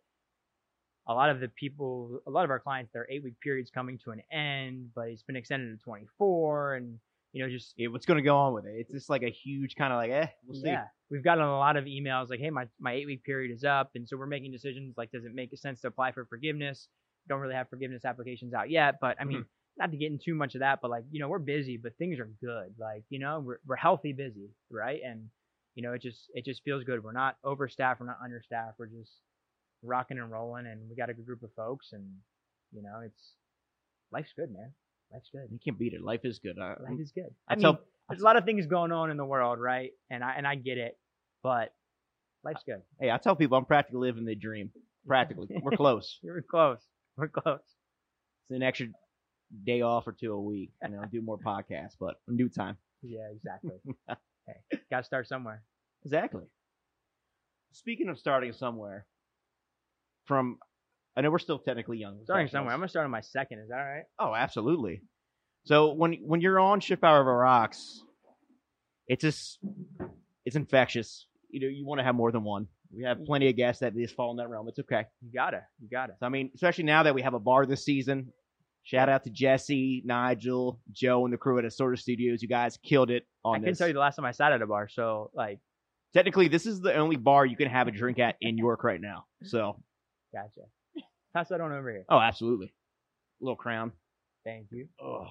Speaker 3: a lot of the people, a lot of our clients, their eight week period's coming to an end, but it's been extended to 24, and you know, just
Speaker 2: Yeah, what's going to go on with it? It's just like a huge kind of like, eh, we'll see.
Speaker 3: yeah, we've gotten a lot of emails like, hey, my my eight week period is up, and so we're making decisions. Like, does it make sense to apply for forgiveness? Don't really have forgiveness applications out yet, but I mean,
Speaker 2: Mm-hmm.
Speaker 3: not to get into too much of that, but like, you know, we're busy, but things are good. Like, you know, we're we're healthy busy, right? And you know, it just it just feels good. We're not overstaffed, we're not understaffed. We're just rocking and rolling, and we got a good group of folks, and you know, it's life's good, man. Life's good.
Speaker 2: You can't beat it. Life is good. Uh,
Speaker 3: Life is good.
Speaker 2: I
Speaker 3: I mean,
Speaker 2: tell-
Speaker 3: there's a lot of things going on in the world, right? And I and I get it, but life's good.
Speaker 2: hey, I tell people I'm practically living the dream. Practically, we're close.
Speaker 3: We're close. We're close.
Speaker 2: It's an extra day off or two a week, and I'll do more podcasts, but in due time.
Speaker 3: Yeah, exactly. hey, gotta start somewhere.
Speaker 2: Exactly. Speaking of starting somewhere, from I know we're still technically young.
Speaker 3: Starting somewhere. I'm gonna start on my second. Is that all right?
Speaker 2: Oh, absolutely. So when when you're on Ship power of Rocks, it's just it's infectious. You know, you want to have more than one. We have mm. plenty of guests that just fall in that realm. It's okay.
Speaker 3: You gotta. You gotta.
Speaker 2: So I mean, especially now that we have a bar this season. Shout out to Jesse, Nigel, Joe, and the crew at Assorted Studios. You guys killed it on
Speaker 3: I
Speaker 2: this.
Speaker 3: can tell you the last time I sat at a bar. So like,
Speaker 2: Technically, this is the only bar you can have a drink at in York right now. So,
Speaker 3: gotcha. Pass that on over here.
Speaker 2: oh, absolutely. Little crown.
Speaker 3: Thank you.
Speaker 2: Oh,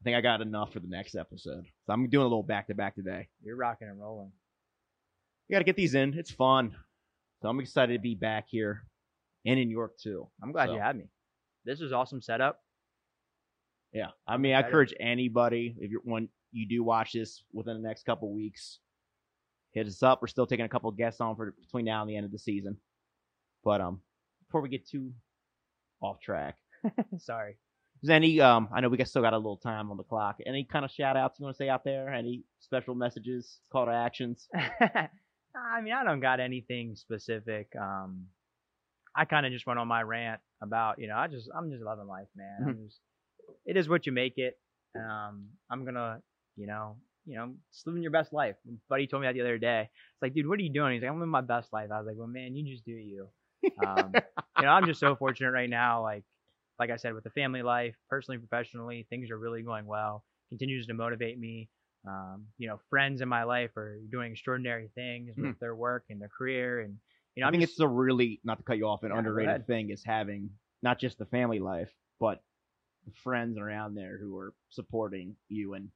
Speaker 2: I think I got enough for the next episode. So I'm doing a little back to back today.
Speaker 3: You're rocking and rolling.
Speaker 2: We got to get these in. It's fun. So I'm excited to be back here and in York too.
Speaker 3: I'm glad
Speaker 2: So,
Speaker 3: you had me. This is awesome setup.
Speaker 2: Yeah. I mean, I encourage anybody if you're when you do watch this within the next couple weeks, hit us up. We're still taking a couple guests on for between now and the end of the season. But um, before we get too off track,
Speaker 3: Sorry.
Speaker 2: is any um? I know we got still got a little time on the clock. Any kind of shout outs you want to say out there? Any special messages, call to actions?
Speaker 3: I mean, I don't got anything specific. Um, I kind of just went on my rant about, you know, I just, I'm just loving life, man. I'm just, it is what you make it. Um, I'm gonna, you know, you know, just living your best life. My buddy told me that the other day. It's like, dude, what are you doing? He's like, I'm living my best life. I was like, well, man, you just do you. Um, you know, I'm just so fortunate right now. Like, like I said, with the family life, personally, professionally, things are really going well. Continues to motivate me. Um, you know, friends in my life are doing extraordinary things
Speaker 2: Mhm.
Speaker 3: with their work and their career, and you know,
Speaker 2: I
Speaker 3: I'm
Speaker 2: think
Speaker 3: just,
Speaker 2: it's a really not to cut you off an
Speaker 3: Yeah,
Speaker 2: underrated thing is having not just the family life, but the friends around there who are supporting you and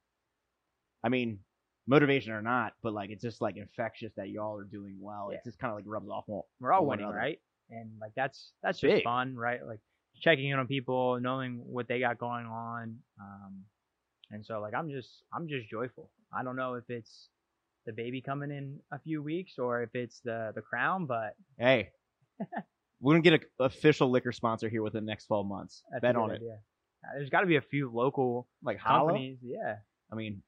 Speaker 2: I mean, motivation or not, but like it's just like infectious that y'all are doing well.
Speaker 3: Yeah.
Speaker 2: It just kind of like rubs off on
Speaker 3: we're all winning,
Speaker 2: another.
Speaker 3: right? And like that's that's just
Speaker 2: Big.
Speaker 3: fun, right? Like checking in on people, knowing what they got going on. Um, and so like I'm just I'm just joyful. I don't know if it's the baby coming in a few weeks or if it's the the crown, but
Speaker 2: Hey, we're gonna get an official liquor sponsor here within the next twelve months.
Speaker 3: that's
Speaker 2: Bet on it.
Speaker 3: idea. Uh, There's got to be a few local
Speaker 2: Like holla.
Speaker 3: companies. Yeah,
Speaker 2: I mean,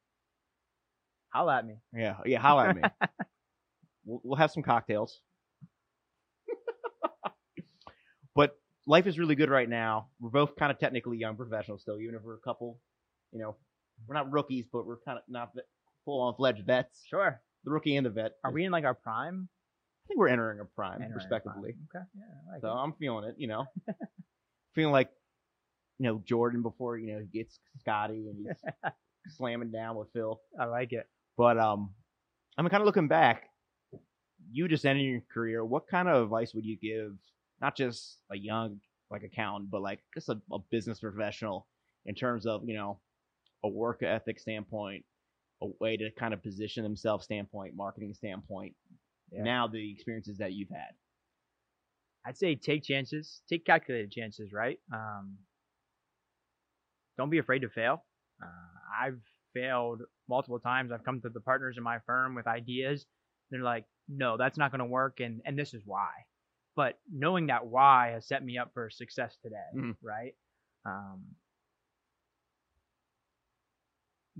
Speaker 3: holla at me.
Speaker 2: yeah, yeah, holla at me. we'll, we'll have some cocktails. But life is really good right now. We're both kind of technically young professionals still, even if we're a couple. You know, we're not rookies, but we're kind of not full on fledged vets.
Speaker 3: Sure.
Speaker 2: The rookie and the vet.
Speaker 3: Are we in like our prime?
Speaker 2: I think we're entering a prime,
Speaker 3: Entering
Speaker 2: respectively.
Speaker 3: prime. Okay. Yeah. I like
Speaker 2: So
Speaker 3: it.
Speaker 2: I'm feeling it. You know, feeling like you know Jordan before you know he gets Scotty and he's slamming down with Phil.
Speaker 3: I like it.
Speaker 2: But um, I'm kind of looking back. You just ended your career. What kind of advice would you give, not just a young like accountant, but like just a, a business professional in terms of you know a work ethic standpoint, a way to kind of position themselves standpoint, marketing standpoint.
Speaker 3: Yeah.
Speaker 2: Now the experiences that you've had.
Speaker 3: I'd say take chances, take calculated chances, right? Um, don't be afraid to fail. Uh, I've failed multiple times. I've come to the partners in my firm with ideas. They're like, no, that's not going to work, and and this is why. But knowing that why has set me up for success today,
Speaker 2: Mhm.
Speaker 3: right? Um,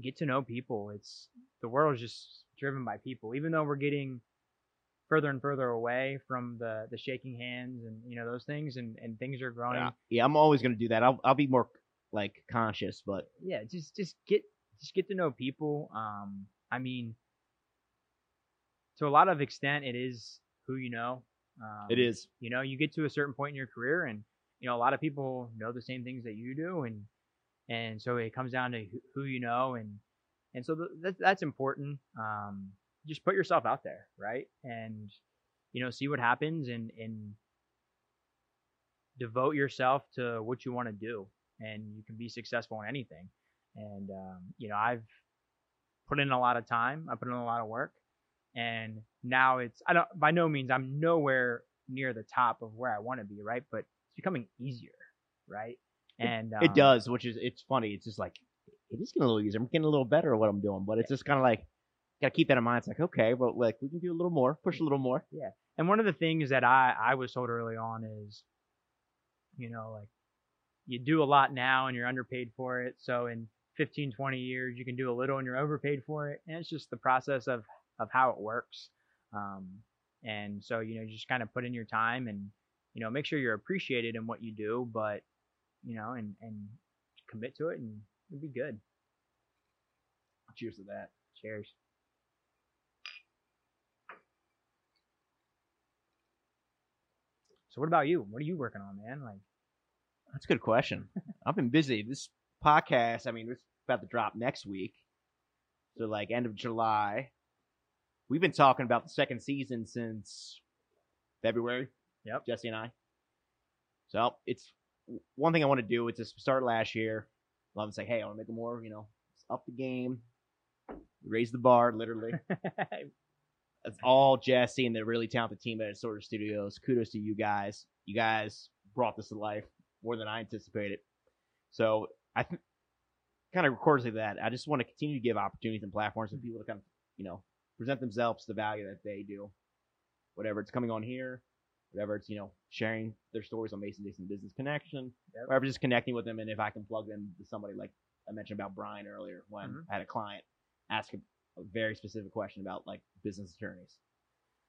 Speaker 3: get to know people. It's the world is just driven by people. Even though we're getting further and further away from the the shaking hands and you know those things and and things are growing
Speaker 2: Yeah, yeah, I'm always gonna do that. I'll I'll be more like conscious, but
Speaker 3: yeah just just get just get to know people um i mean to a lot of extent it is who you know um,
Speaker 2: it is.
Speaker 3: you know you get to a certain point in your career and you know a lot of people know the same things that you do and and so it comes down to who- you know and and so th- that, that's important. Um just put yourself out there right? And you know see what happens and and devote yourself to what you want to do and you can be successful in anything. And um, you know i've put in a lot of time i put in a lot of work and now it's i don't by no means i'm nowhere near the top of where i want to be right but it's becoming easier right and
Speaker 2: it
Speaker 3: um,
Speaker 2: does, which is it's funny. It's just like it is getting a little easier. I'm getting a little better at what I'm doing, but it's just kind of like got to keep that in mind. It's like okay, but like we can do a little more, push a little more. Yeah.
Speaker 3: And one of the things that I I was told early on is, you know, like you do a lot now and you're underpaid for it. So in 15, 20 years, you can do a little and you're overpaid for it. And it's just the process of of how it works. Um, and so you know, just kind of put in your time and you know make sure you're appreciated in what you do, but you know, and and commit to it and it'll be good.
Speaker 2: Cheers to that.
Speaker 3: Cheers. So what about you? What are you working on, man? Like,
Speaker 2: That's a good question. I've been busy. This podcast, I mean, it's about to drop next week. So, like, end of July. We've been talking about the second season since February.
Speaker 3: Yep.
Speaker 2: Jesse and I. So, it's one thing I want to do. It's just start last year. Love and say, hey, I want to make it more, you know, up the game, raise the bar, literally. It's all Jesse and the really talented team at Sorter Studios. Kudos to you guys. You guys brought this to life more than I anticipated. So I think kind of to that, I just want to continue to give opportunities and platforms for people to kind of, you know, present themselves the value that they do. Whatever it's coming on here, whatever it's, you know, sharing their stories on Mason Dixon Business Connection,
Speaker 3: Yep.
Speaker 2: whatever, just connecting with them. And if I can plug them to somebody like I mentioned about Brian earlier when
Speaker 3: Mhm.
Speaker 2: I had a client ask a, a very specific question about like business attorneys.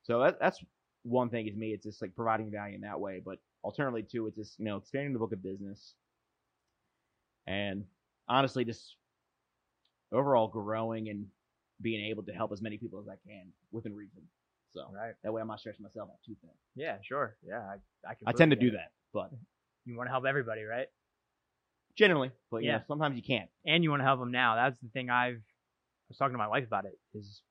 Speaker 2: So that, that's one thing is me. It's just like providing value in that way. But alternatively too, it's just you know expanding the book of business, and honestly, just overall growing and being able to help as many people as I can within reason. So
Speaker 3: right?
Speaker 2: that way, I'm not stressing myself out too thin.
Speaker 3: Yeah, sure. Yeah, I I,
Speaker 2: I tend to do
Speaker 3: it.
Speaker 2: that, but
Speaker 3: You want to help everybody, right?
Speaker 2: generally, but you
Speaker 3: Yeah.
Speaker 2: know, sometimes you can't.
Speaker 3: And you want to help them now. That's the thing I've I was talking to my wife about it is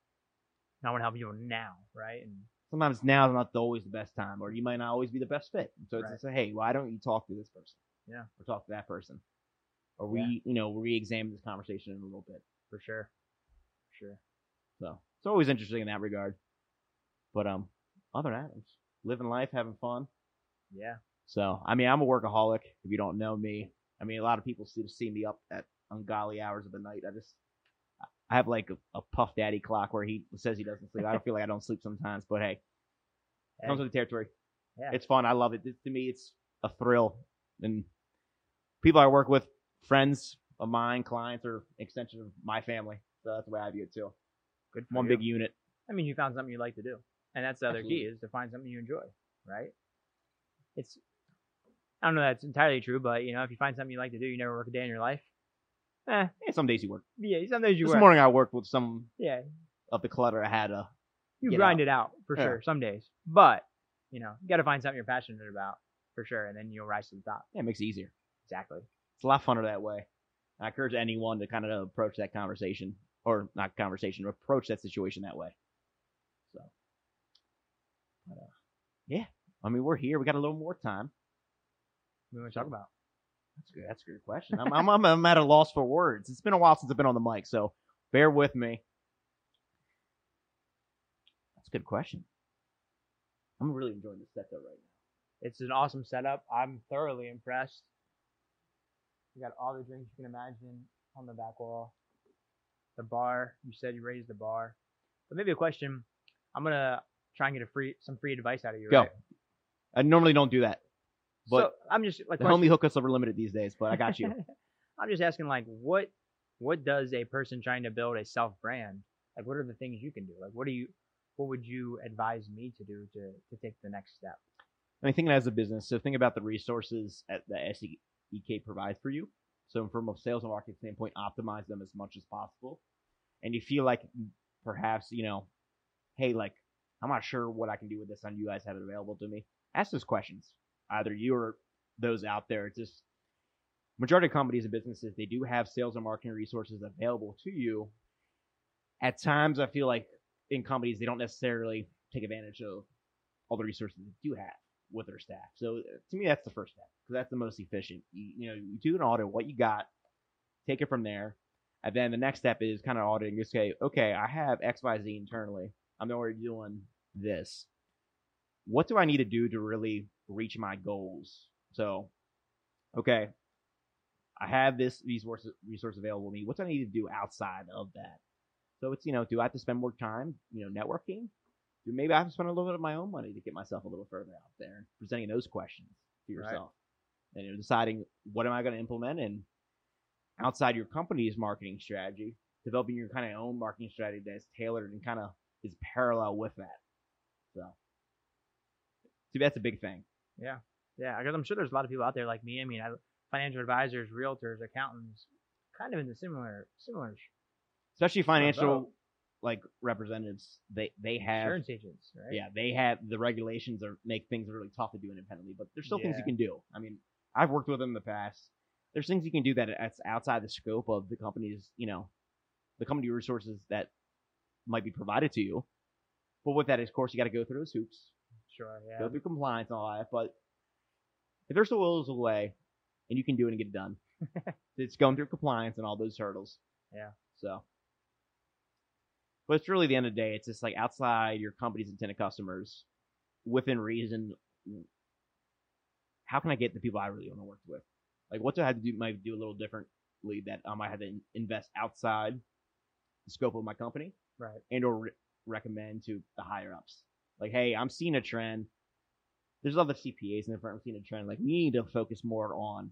Speaker 3: I want to help you now, right? And
Speaker 2: Sometimes now is not the- always the best time, or you might not always be the best fit. So it's
Speaker 3: Right.
Speaker 2: just like, hey, why don't you talk to this person?
Speaker 3: Yeah.
Speaker 2: Or talk to that person, or we,
Speaker 3: Yeah.
Speaker 2: you know, re-examine this conversation in a little bit.
Speaker 3: for sure, sure.
Speaker 2: So it's always interesting in that regard. But um, other than that, I'm just living life, having fun.
Speaker 3: Yeah,
Speaker 2: So I mean, I'm a workaholic. If you don't know me, I mean, a lot of people see see me up at ungodly hours of the night. I just I have like a, a puff daddy clock where he says he doesn't sleep. I don't feel like I don't sleep sometimes, but hey,
Speaker 3: Hey,
Speaker 2: comes with the territory.
Speaker 3: Yeah.
Speaker 2: It's fun. I love it. To me, it's a thrill. And people I work with, friends of mine, clients, are extension of my family. So that's the way I view it too.
Speaker 3: good for
Speaker 2: One
Speaker 3: you.
Speaker 2: big unit.
Speaker 3: I mean, you found something you like to do, and that's the other key is to find something you enjoy, right? It's I don't know that's entirely true, but you know, if you find something you like to do, you never work a day in your life. Eh,
Speaker 2: Yeah, some days you work.
Speaker 3: yeah, some days you
Speaker 2: this
Speaker 3: work.
Speaker 2: This morning I worked with some
Speaker 3: Yeah,
Speaker 2: of the clutter I had. Uh,
Speaker 3: you grind
Speaker 2: out.
Speaker 3: it out for
Speaker 2: Yeah.
Speaker 3: sure some days, but you know, you got to find something you're passionate about for sure, and then you'll rise to the top.
Speaker 2: yeah, it makes it easier.
Speaker 3: Exactly.
Speaker 2: It's a lot funner that way. I encourage anyone to kind of approach that conversation, or not conversation, approach that situation that way. So, but, uh, yeah, I mean, we're here. We got a little more time.
Speaker 3: We want to talk about.
Speaker 2: That's good. That's a good question. I'm, I'm, I'm, I'm at a loss for words. It's been a while since I've been on the mic, so bear with me. That's a good question. I'm really enjoying this setup right now.
Speaker 3: It's an awesome setup. I'm thoroughly impressed. You got all the drinks you can imagine on the back wall. The bar, you said you raised the bar. But maybe a question. I'm gonna try and get a free some free advice out of you.
Speaker 2: Go.
Speaker 3: Right?
Speaker 2: I normally don't do that. But
Speaker 3: so I'm just like
Speaker 2: The homie hookups are limited these days, but I got you.
Speaker 3: I'm just asking like what what does a person trying to build a self brand like what are the things you can do like what do you what would you advise me to do to to take the next step
Speaker 2: I mean, thinking as a business, so think about the resources at, that SEK provides for you. So, from a sales and marketing standpoint, optimize them as much as possible. And you feel like perhaps, you know, hey, like, I'm not sure what I can do with this, and you guys have it available to me. Ask those questions. Either you or those out there. It's Just majority of companies and businesses they do have sales and marketing resources available to you. At times, I feel like in companies they don't necessarily take advantage of all the resources they do have with their staff. So uh, to me, that's the first step because that's the most efficient. You, you know, you do an audit, what you got, take it from there, and then the next step is kind of auditing. Just say, okay, I have X, Y, Z internally. I'm already doing this. What do I need to do to really reach my goals? So, okay, I have this resource resource available to me. What do I need to do outside of that? So it's you know, do I have to spend more time, you know, networking? Maybe I have to spend a little bit of my own money to get myself a little further out there and presenting those questions to yourself, right. and you know, deciding what am I going to implement and outside your company's marketing strategy, developing your kind of own marketing strategy that's tailored and kind of is parallel with that. So, see, that's a big thing.
Speaker 3: Yeah, yeah, because I'm sure there's a lot of people out there like me. I mean, I, financial advisors, realtors, accountants, kind of in the similar similar.
Speaker 2: Especially financial like representatives, they they have
Speaker 3: insurance agents, right?
Speaker 2: Yeah, they have the regulations are make things really tough to do independently, but there's still yeah. things you can do. I mean, I've worked with them in the past there's things you can do that that's outside the scope of the company's, you know, the company resources that might be provided to you. But with that, of course, you got to go through those hoops.
Speaker 3: Sure, yeah.
Speaker 2: Go through compliance and all that. But if there's a will, there's a way, and you can do it and get it done. it's going through compliance and all those hurdles.
Speaker 3: Yeah.
Speaker 2: So, but it's really the end of the day. It's just like outside your company's intended customers, within reason. How can I get the people I really want to work with? Like, what do I have to do? Might do a little differently that I might have to invest outside the scope of my company,
Speaker 3: right?
Speaker 2: And or re- recommend to the higher ups. Like, hey, I'm seeing a trend. There's other CPAs in the firm seeing a trend. Like, we need to focus more on,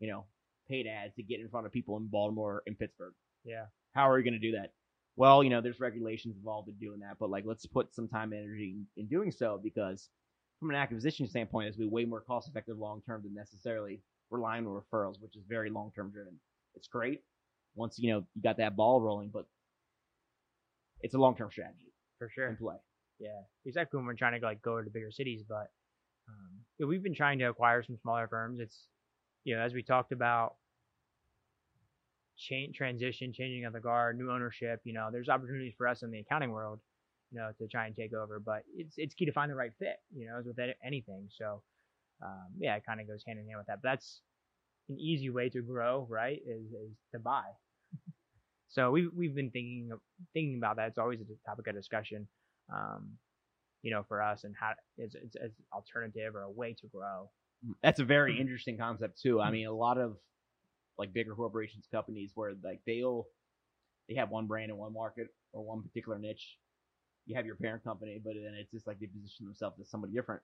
Speaker 2: you know, paid ads to get in front of people in Baltimore and Pittsburgh.
Speaker 3: Yeah.
Speaker 2: How are we going to do that? Well, you know, there's regulations involved in doing that, but like, let's put some time and energy in, in doing so because from an acquisition standpoint, it's be way more cost effective long term than necessarily relying on referrals, which is very long term driven. It's great once you know you got that ball rolling, but it's a long term strategy
Speaker 3: for sure
Speaker 2: in play.
Speaker 3: Yeah, exactly. When we're trying to like go to bigger cities, but um, yeah, we've been trying to acquire some smaller firms. It's you know as we talked about change transition, changing of the guard, new ownership. You know, there's opportunities for us in the accounting world, you know, to try and take over. But it's it's key to find the right fit. You know, as with anything. So um, yeah, it kind of goes hand in hand with that. But that's an easy way to grow, right? Is is to buy. so we've we've been thinking of, thinking about that. It's always a topic of discussion, um, you know, for us and how it's it's an alternative or a way to grow.
Speaker 2: That's a very interesting concept too. I mean, a lot of like bigger corporations, companies where like they'll they have one brand in one market or one particular niche. You have your parent company, but then it's just like they position themselves as somebody different.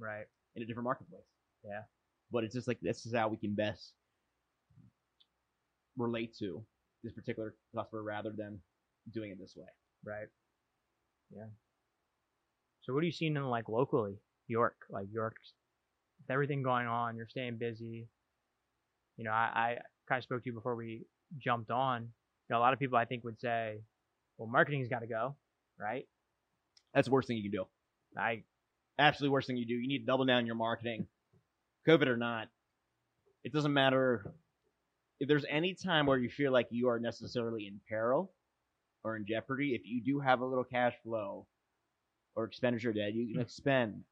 Speaker 3: Right
Speaker 2: in a different marketplace.
Speaker 3: Yeah.
Speaker 2: But it's just like this is how we can best relate to this particular customer rather than doing it this way.
Speaker 3: Right. Yeah. So what are you seeing in like locally, York, like York, with everything going on, you're staying busy. You know, I, I kind of spoke to you before we jumped on. You know, a lot of people I think would say, well, marketing's got to go, right?
Speaker 2: That's the worst thing you can do.
Speaker 3: I
Speaker 2: absolutely worst thing you do. You need to double down your marketing, COVID or not. It doesn't matter if there's any time where you feel like you are necessarily in peril or in jeopardy. If you do have a little cash flow or expenditure debt, you can hmm. expend.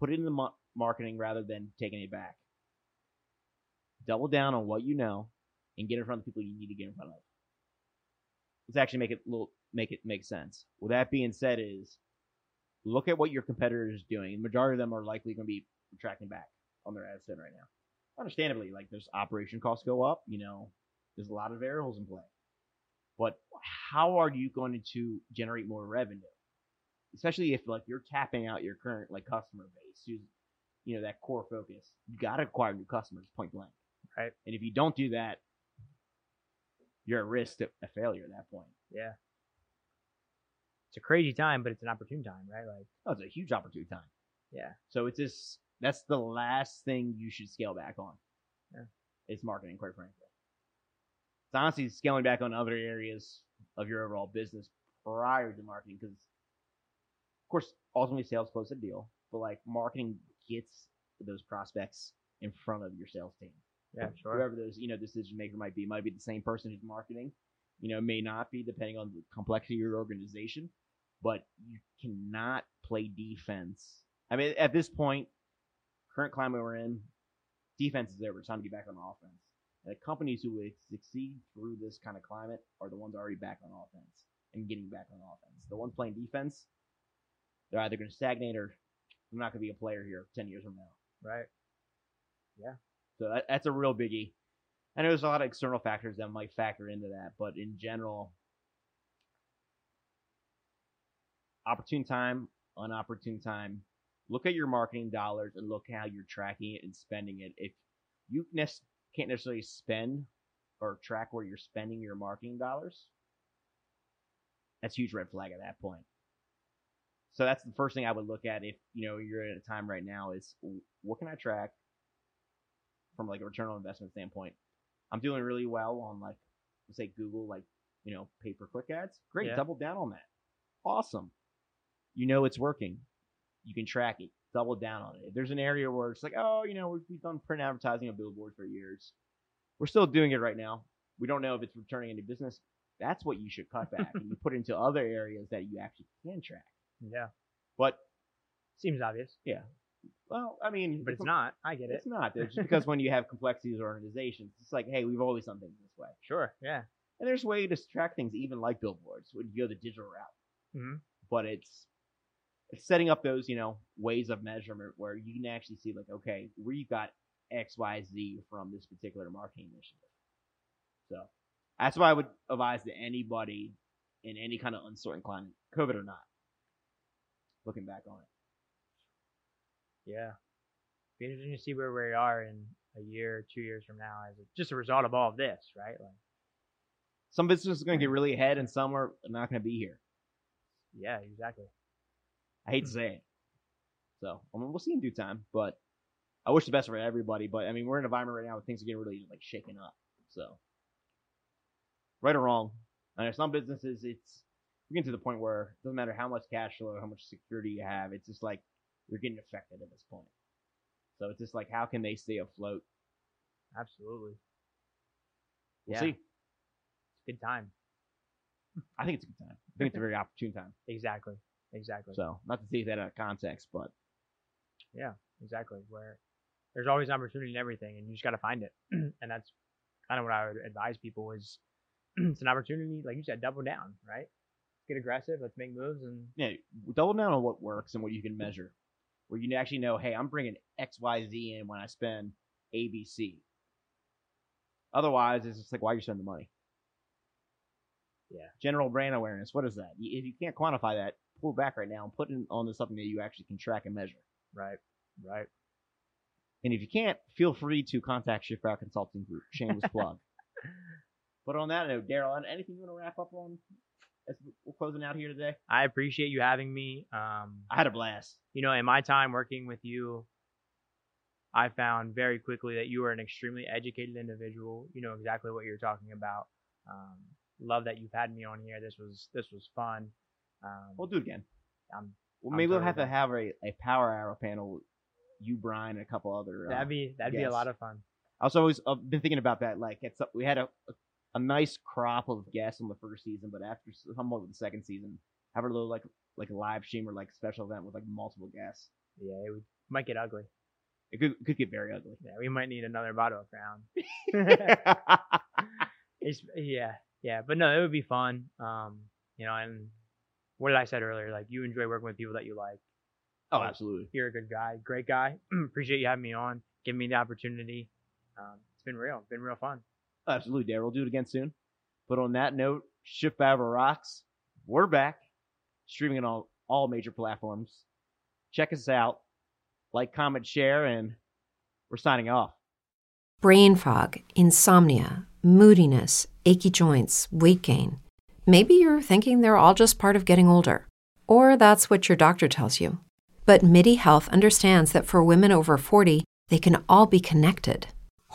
Speaker 2: Put it in the marketing rather than taking it back. Double down on what you know and get in front of the people you need to get in front of. Let's actually make it little make it make sense. With that being said, is look at what your competitor is doing. The majority of them are likely going to be tracking back on their ad spend right now. Understandably, like there's operation costs go up, you know, there's a lot of variables in play. But how are you going to generate more revenue? Especially if like you're tapping out your current like customer base, who's you know that core focus. You got to acquire new customers, point blank.
Speaker 3: Right.
Speaker 2: And if you don't do that, you're at risk of a failure at that point.
Speaker 3: Yeah it's a crazy time, but it's an opportune time, right? Like,
Speaker 2: oh, it's a huge opportune time.
Speaker 3: Yeah.
Speaker 2: So it's just that's the last thing you should scale back on.
Speaker 3: Yeah.
Speaker 2: It's marketing, quite frankly. It's honestly scaling back on other areas of your overall business prior to marketing, because of course, ultimately sales close the deal, but like marketing gets those prospects in front of your sales team.
Speaker 3: Yeah, sure.
Speaker 2: Whoever those you know decision maker might be might be the same person who's marketing. You know, may not be depending on the complexity of your organization, but you cannot play defense. I mean, at this point, current climate we're in, defense is over. It's time to get back on offense. And the companies who would succeed through this kind of climate are the ones already back on offense and getting back on offense. The ones playing defense, they're either going to stagnate or they're not going to be a player here 10 years from now.
Speaker 3: Right.
Speaker 2: So that, that's a real biggie. I know there's a lot of external factors that might factor into that, but in general, opportune time, unopportune time. Look at your marketing dollars and look how you're tracking it and spending it. If you ne- can't necessarily spend or track where you're spending your marketing dollars, that's a huge red flag at that point. So that's the first thing I would look at if you know you're at a time right now is what can I track from like a return on investment standpoint. I'm doing really well on like let's say Google like you know pay per click ads. Great,
Speaker 3: Yeah.
Speaker 2: double down on that. Awesome. You know it's working. You can track it. Double down on it. If there's an area where it's like, oh, you know, we've, we've done print advertising on billboards for years. We're still doing it right now. We don't know if it's returning any business. That's what you should cut back and you put into other areas that you actually can track.
Speaker 3: Yeah.
Speaker 2: But
Speaker 3: Seems obvious,
Speaker 2: well, I mean,
Speaker 3: but it's not. I get it.
Speaker 2: It's not. It's just because when you have complexities or organizations, it's like, hey, we've always done things this way.
Speaker 3: Sure. Yeah.
Speaker 2: And there's ways to track things, even like billboards, when you go the digital route.
Speaker 3: Mhm.
Speaker 2: But it's it's setting up those, you know, ways of measurement where you can actually see, like, okay, we got X, Y, Z from this particular marketing initiative. So that's why I would advise to anybody in any kind of uncertain climate, COVID or not, looking back on it.
Speaker 3: Yeah. Be interesting to see where we are in a year, two years from now, as a, just a result of all of this, right? Like,
Speaker 2: Some businesses are going to get really ahead, and some are not going to be here.
Speaker 3: yeah, exactly.
Speaker 2: I hate to say it. So, I mean, we'll see in due time, but I wish the best for everybody. But I mean, we're in an environment right now where things are getting really like shaken up. So, right or wrong, I know some businesses, it's we're getting to the point where it doesn't matter how much cash flow, how much security you have, it's just like you're getting affected at this point. So it's just like, how can they stay afloat?
Speaker 3: Absolutely.
Speaker 2: We'll
Speaker 3: Yeah.
Speaker 2: see.
Speaker 3: It's a good time.
Speaker 2: I think it's a good time. I think it's a very opportune time.
Speaker 3: Exactly. Exactly.
Speaker 2: So, not to take that out of context, but
Speaker 3: Yeah, exactly. Where there's always opportunity in everything, and you just got to find it. and that's kind of what I would advise people is it's an opportunity, like you said, double down, right? Get aggressive. Let's make moves, and
Speaker 2: yeah, double down on what works and what you can measure. Where you actually know, hey, I'm bringing X, Y, Z in when I spend A, B, C. Otherwise, it's just like, why you spend the money?
Speaker 3: Yeah.
Speaker 2: General brand awareness. What is that? If you can't quantify that, pull back right now and put it on to something that you actually can track and measure.
Speaker 3: right, right.
Speaker 2: And if you can't, feel free to contact Shift Route Consulting Group. Shameless plug. But on that note, Daryl, anything you want to wrap up on as we're closing out here today?
Speaker 3: I appreciate you having me. Um,
Speaker 2: I had a blast.
Speaker 3: you know, in my time working with you, I found very quickly that you are an extremely educated individual. You know exactly what you're talking about. Um, love that you've had me on here. This was this was fun. Um,
Speaker 2: We'll do it again.
Speaker 3: I'm,
Speaker 2: Well,
Speaker 3: I'm
Speaker 2: maybe we'll have to have a, a power hour panel. You, Brian, and a couple other. Uh,
Speaker 3: that'd be that'd be a lot of fun.
Speaker 2: I was always uh, been thinking about that. Like, it's we had a, a a nice crop of guests on the first season, but after somewhat with the second season, have a little like like a live stream or like special event with like multiple guests.
Speaker 3: Yeah, it would, might get ugly.
Speaker 2: It could could get very ugly.
Speaker 3: Yeah, we might need another bottle of Crown. It's, yeah, yeah, but no, it would be fun. Um, you know, and what did I said earlier? Like you enjoy working with people that you like.
Speaker 2: oh, absolutely.
Speaker 3: You're a good guy, great guy. Appreciate you having me on, giving me the opportunity. Um, it's been real, been real fun.
Speaker 2: Absolutely, Darryl. We'll do it again soon. But on that note, Shift Battle Rocks. We're back, streaming on all, all major platforms. Check us out. Like, comment, share, and we're signing off.
Speaker 1: Brain fog, insomnia, moodiness, achy joints, weight gain. Maybe you're thinking they're all just part of getting older, or that's what your doctor tells you. But MIDI Health understands that for women over 40, they can all be connected.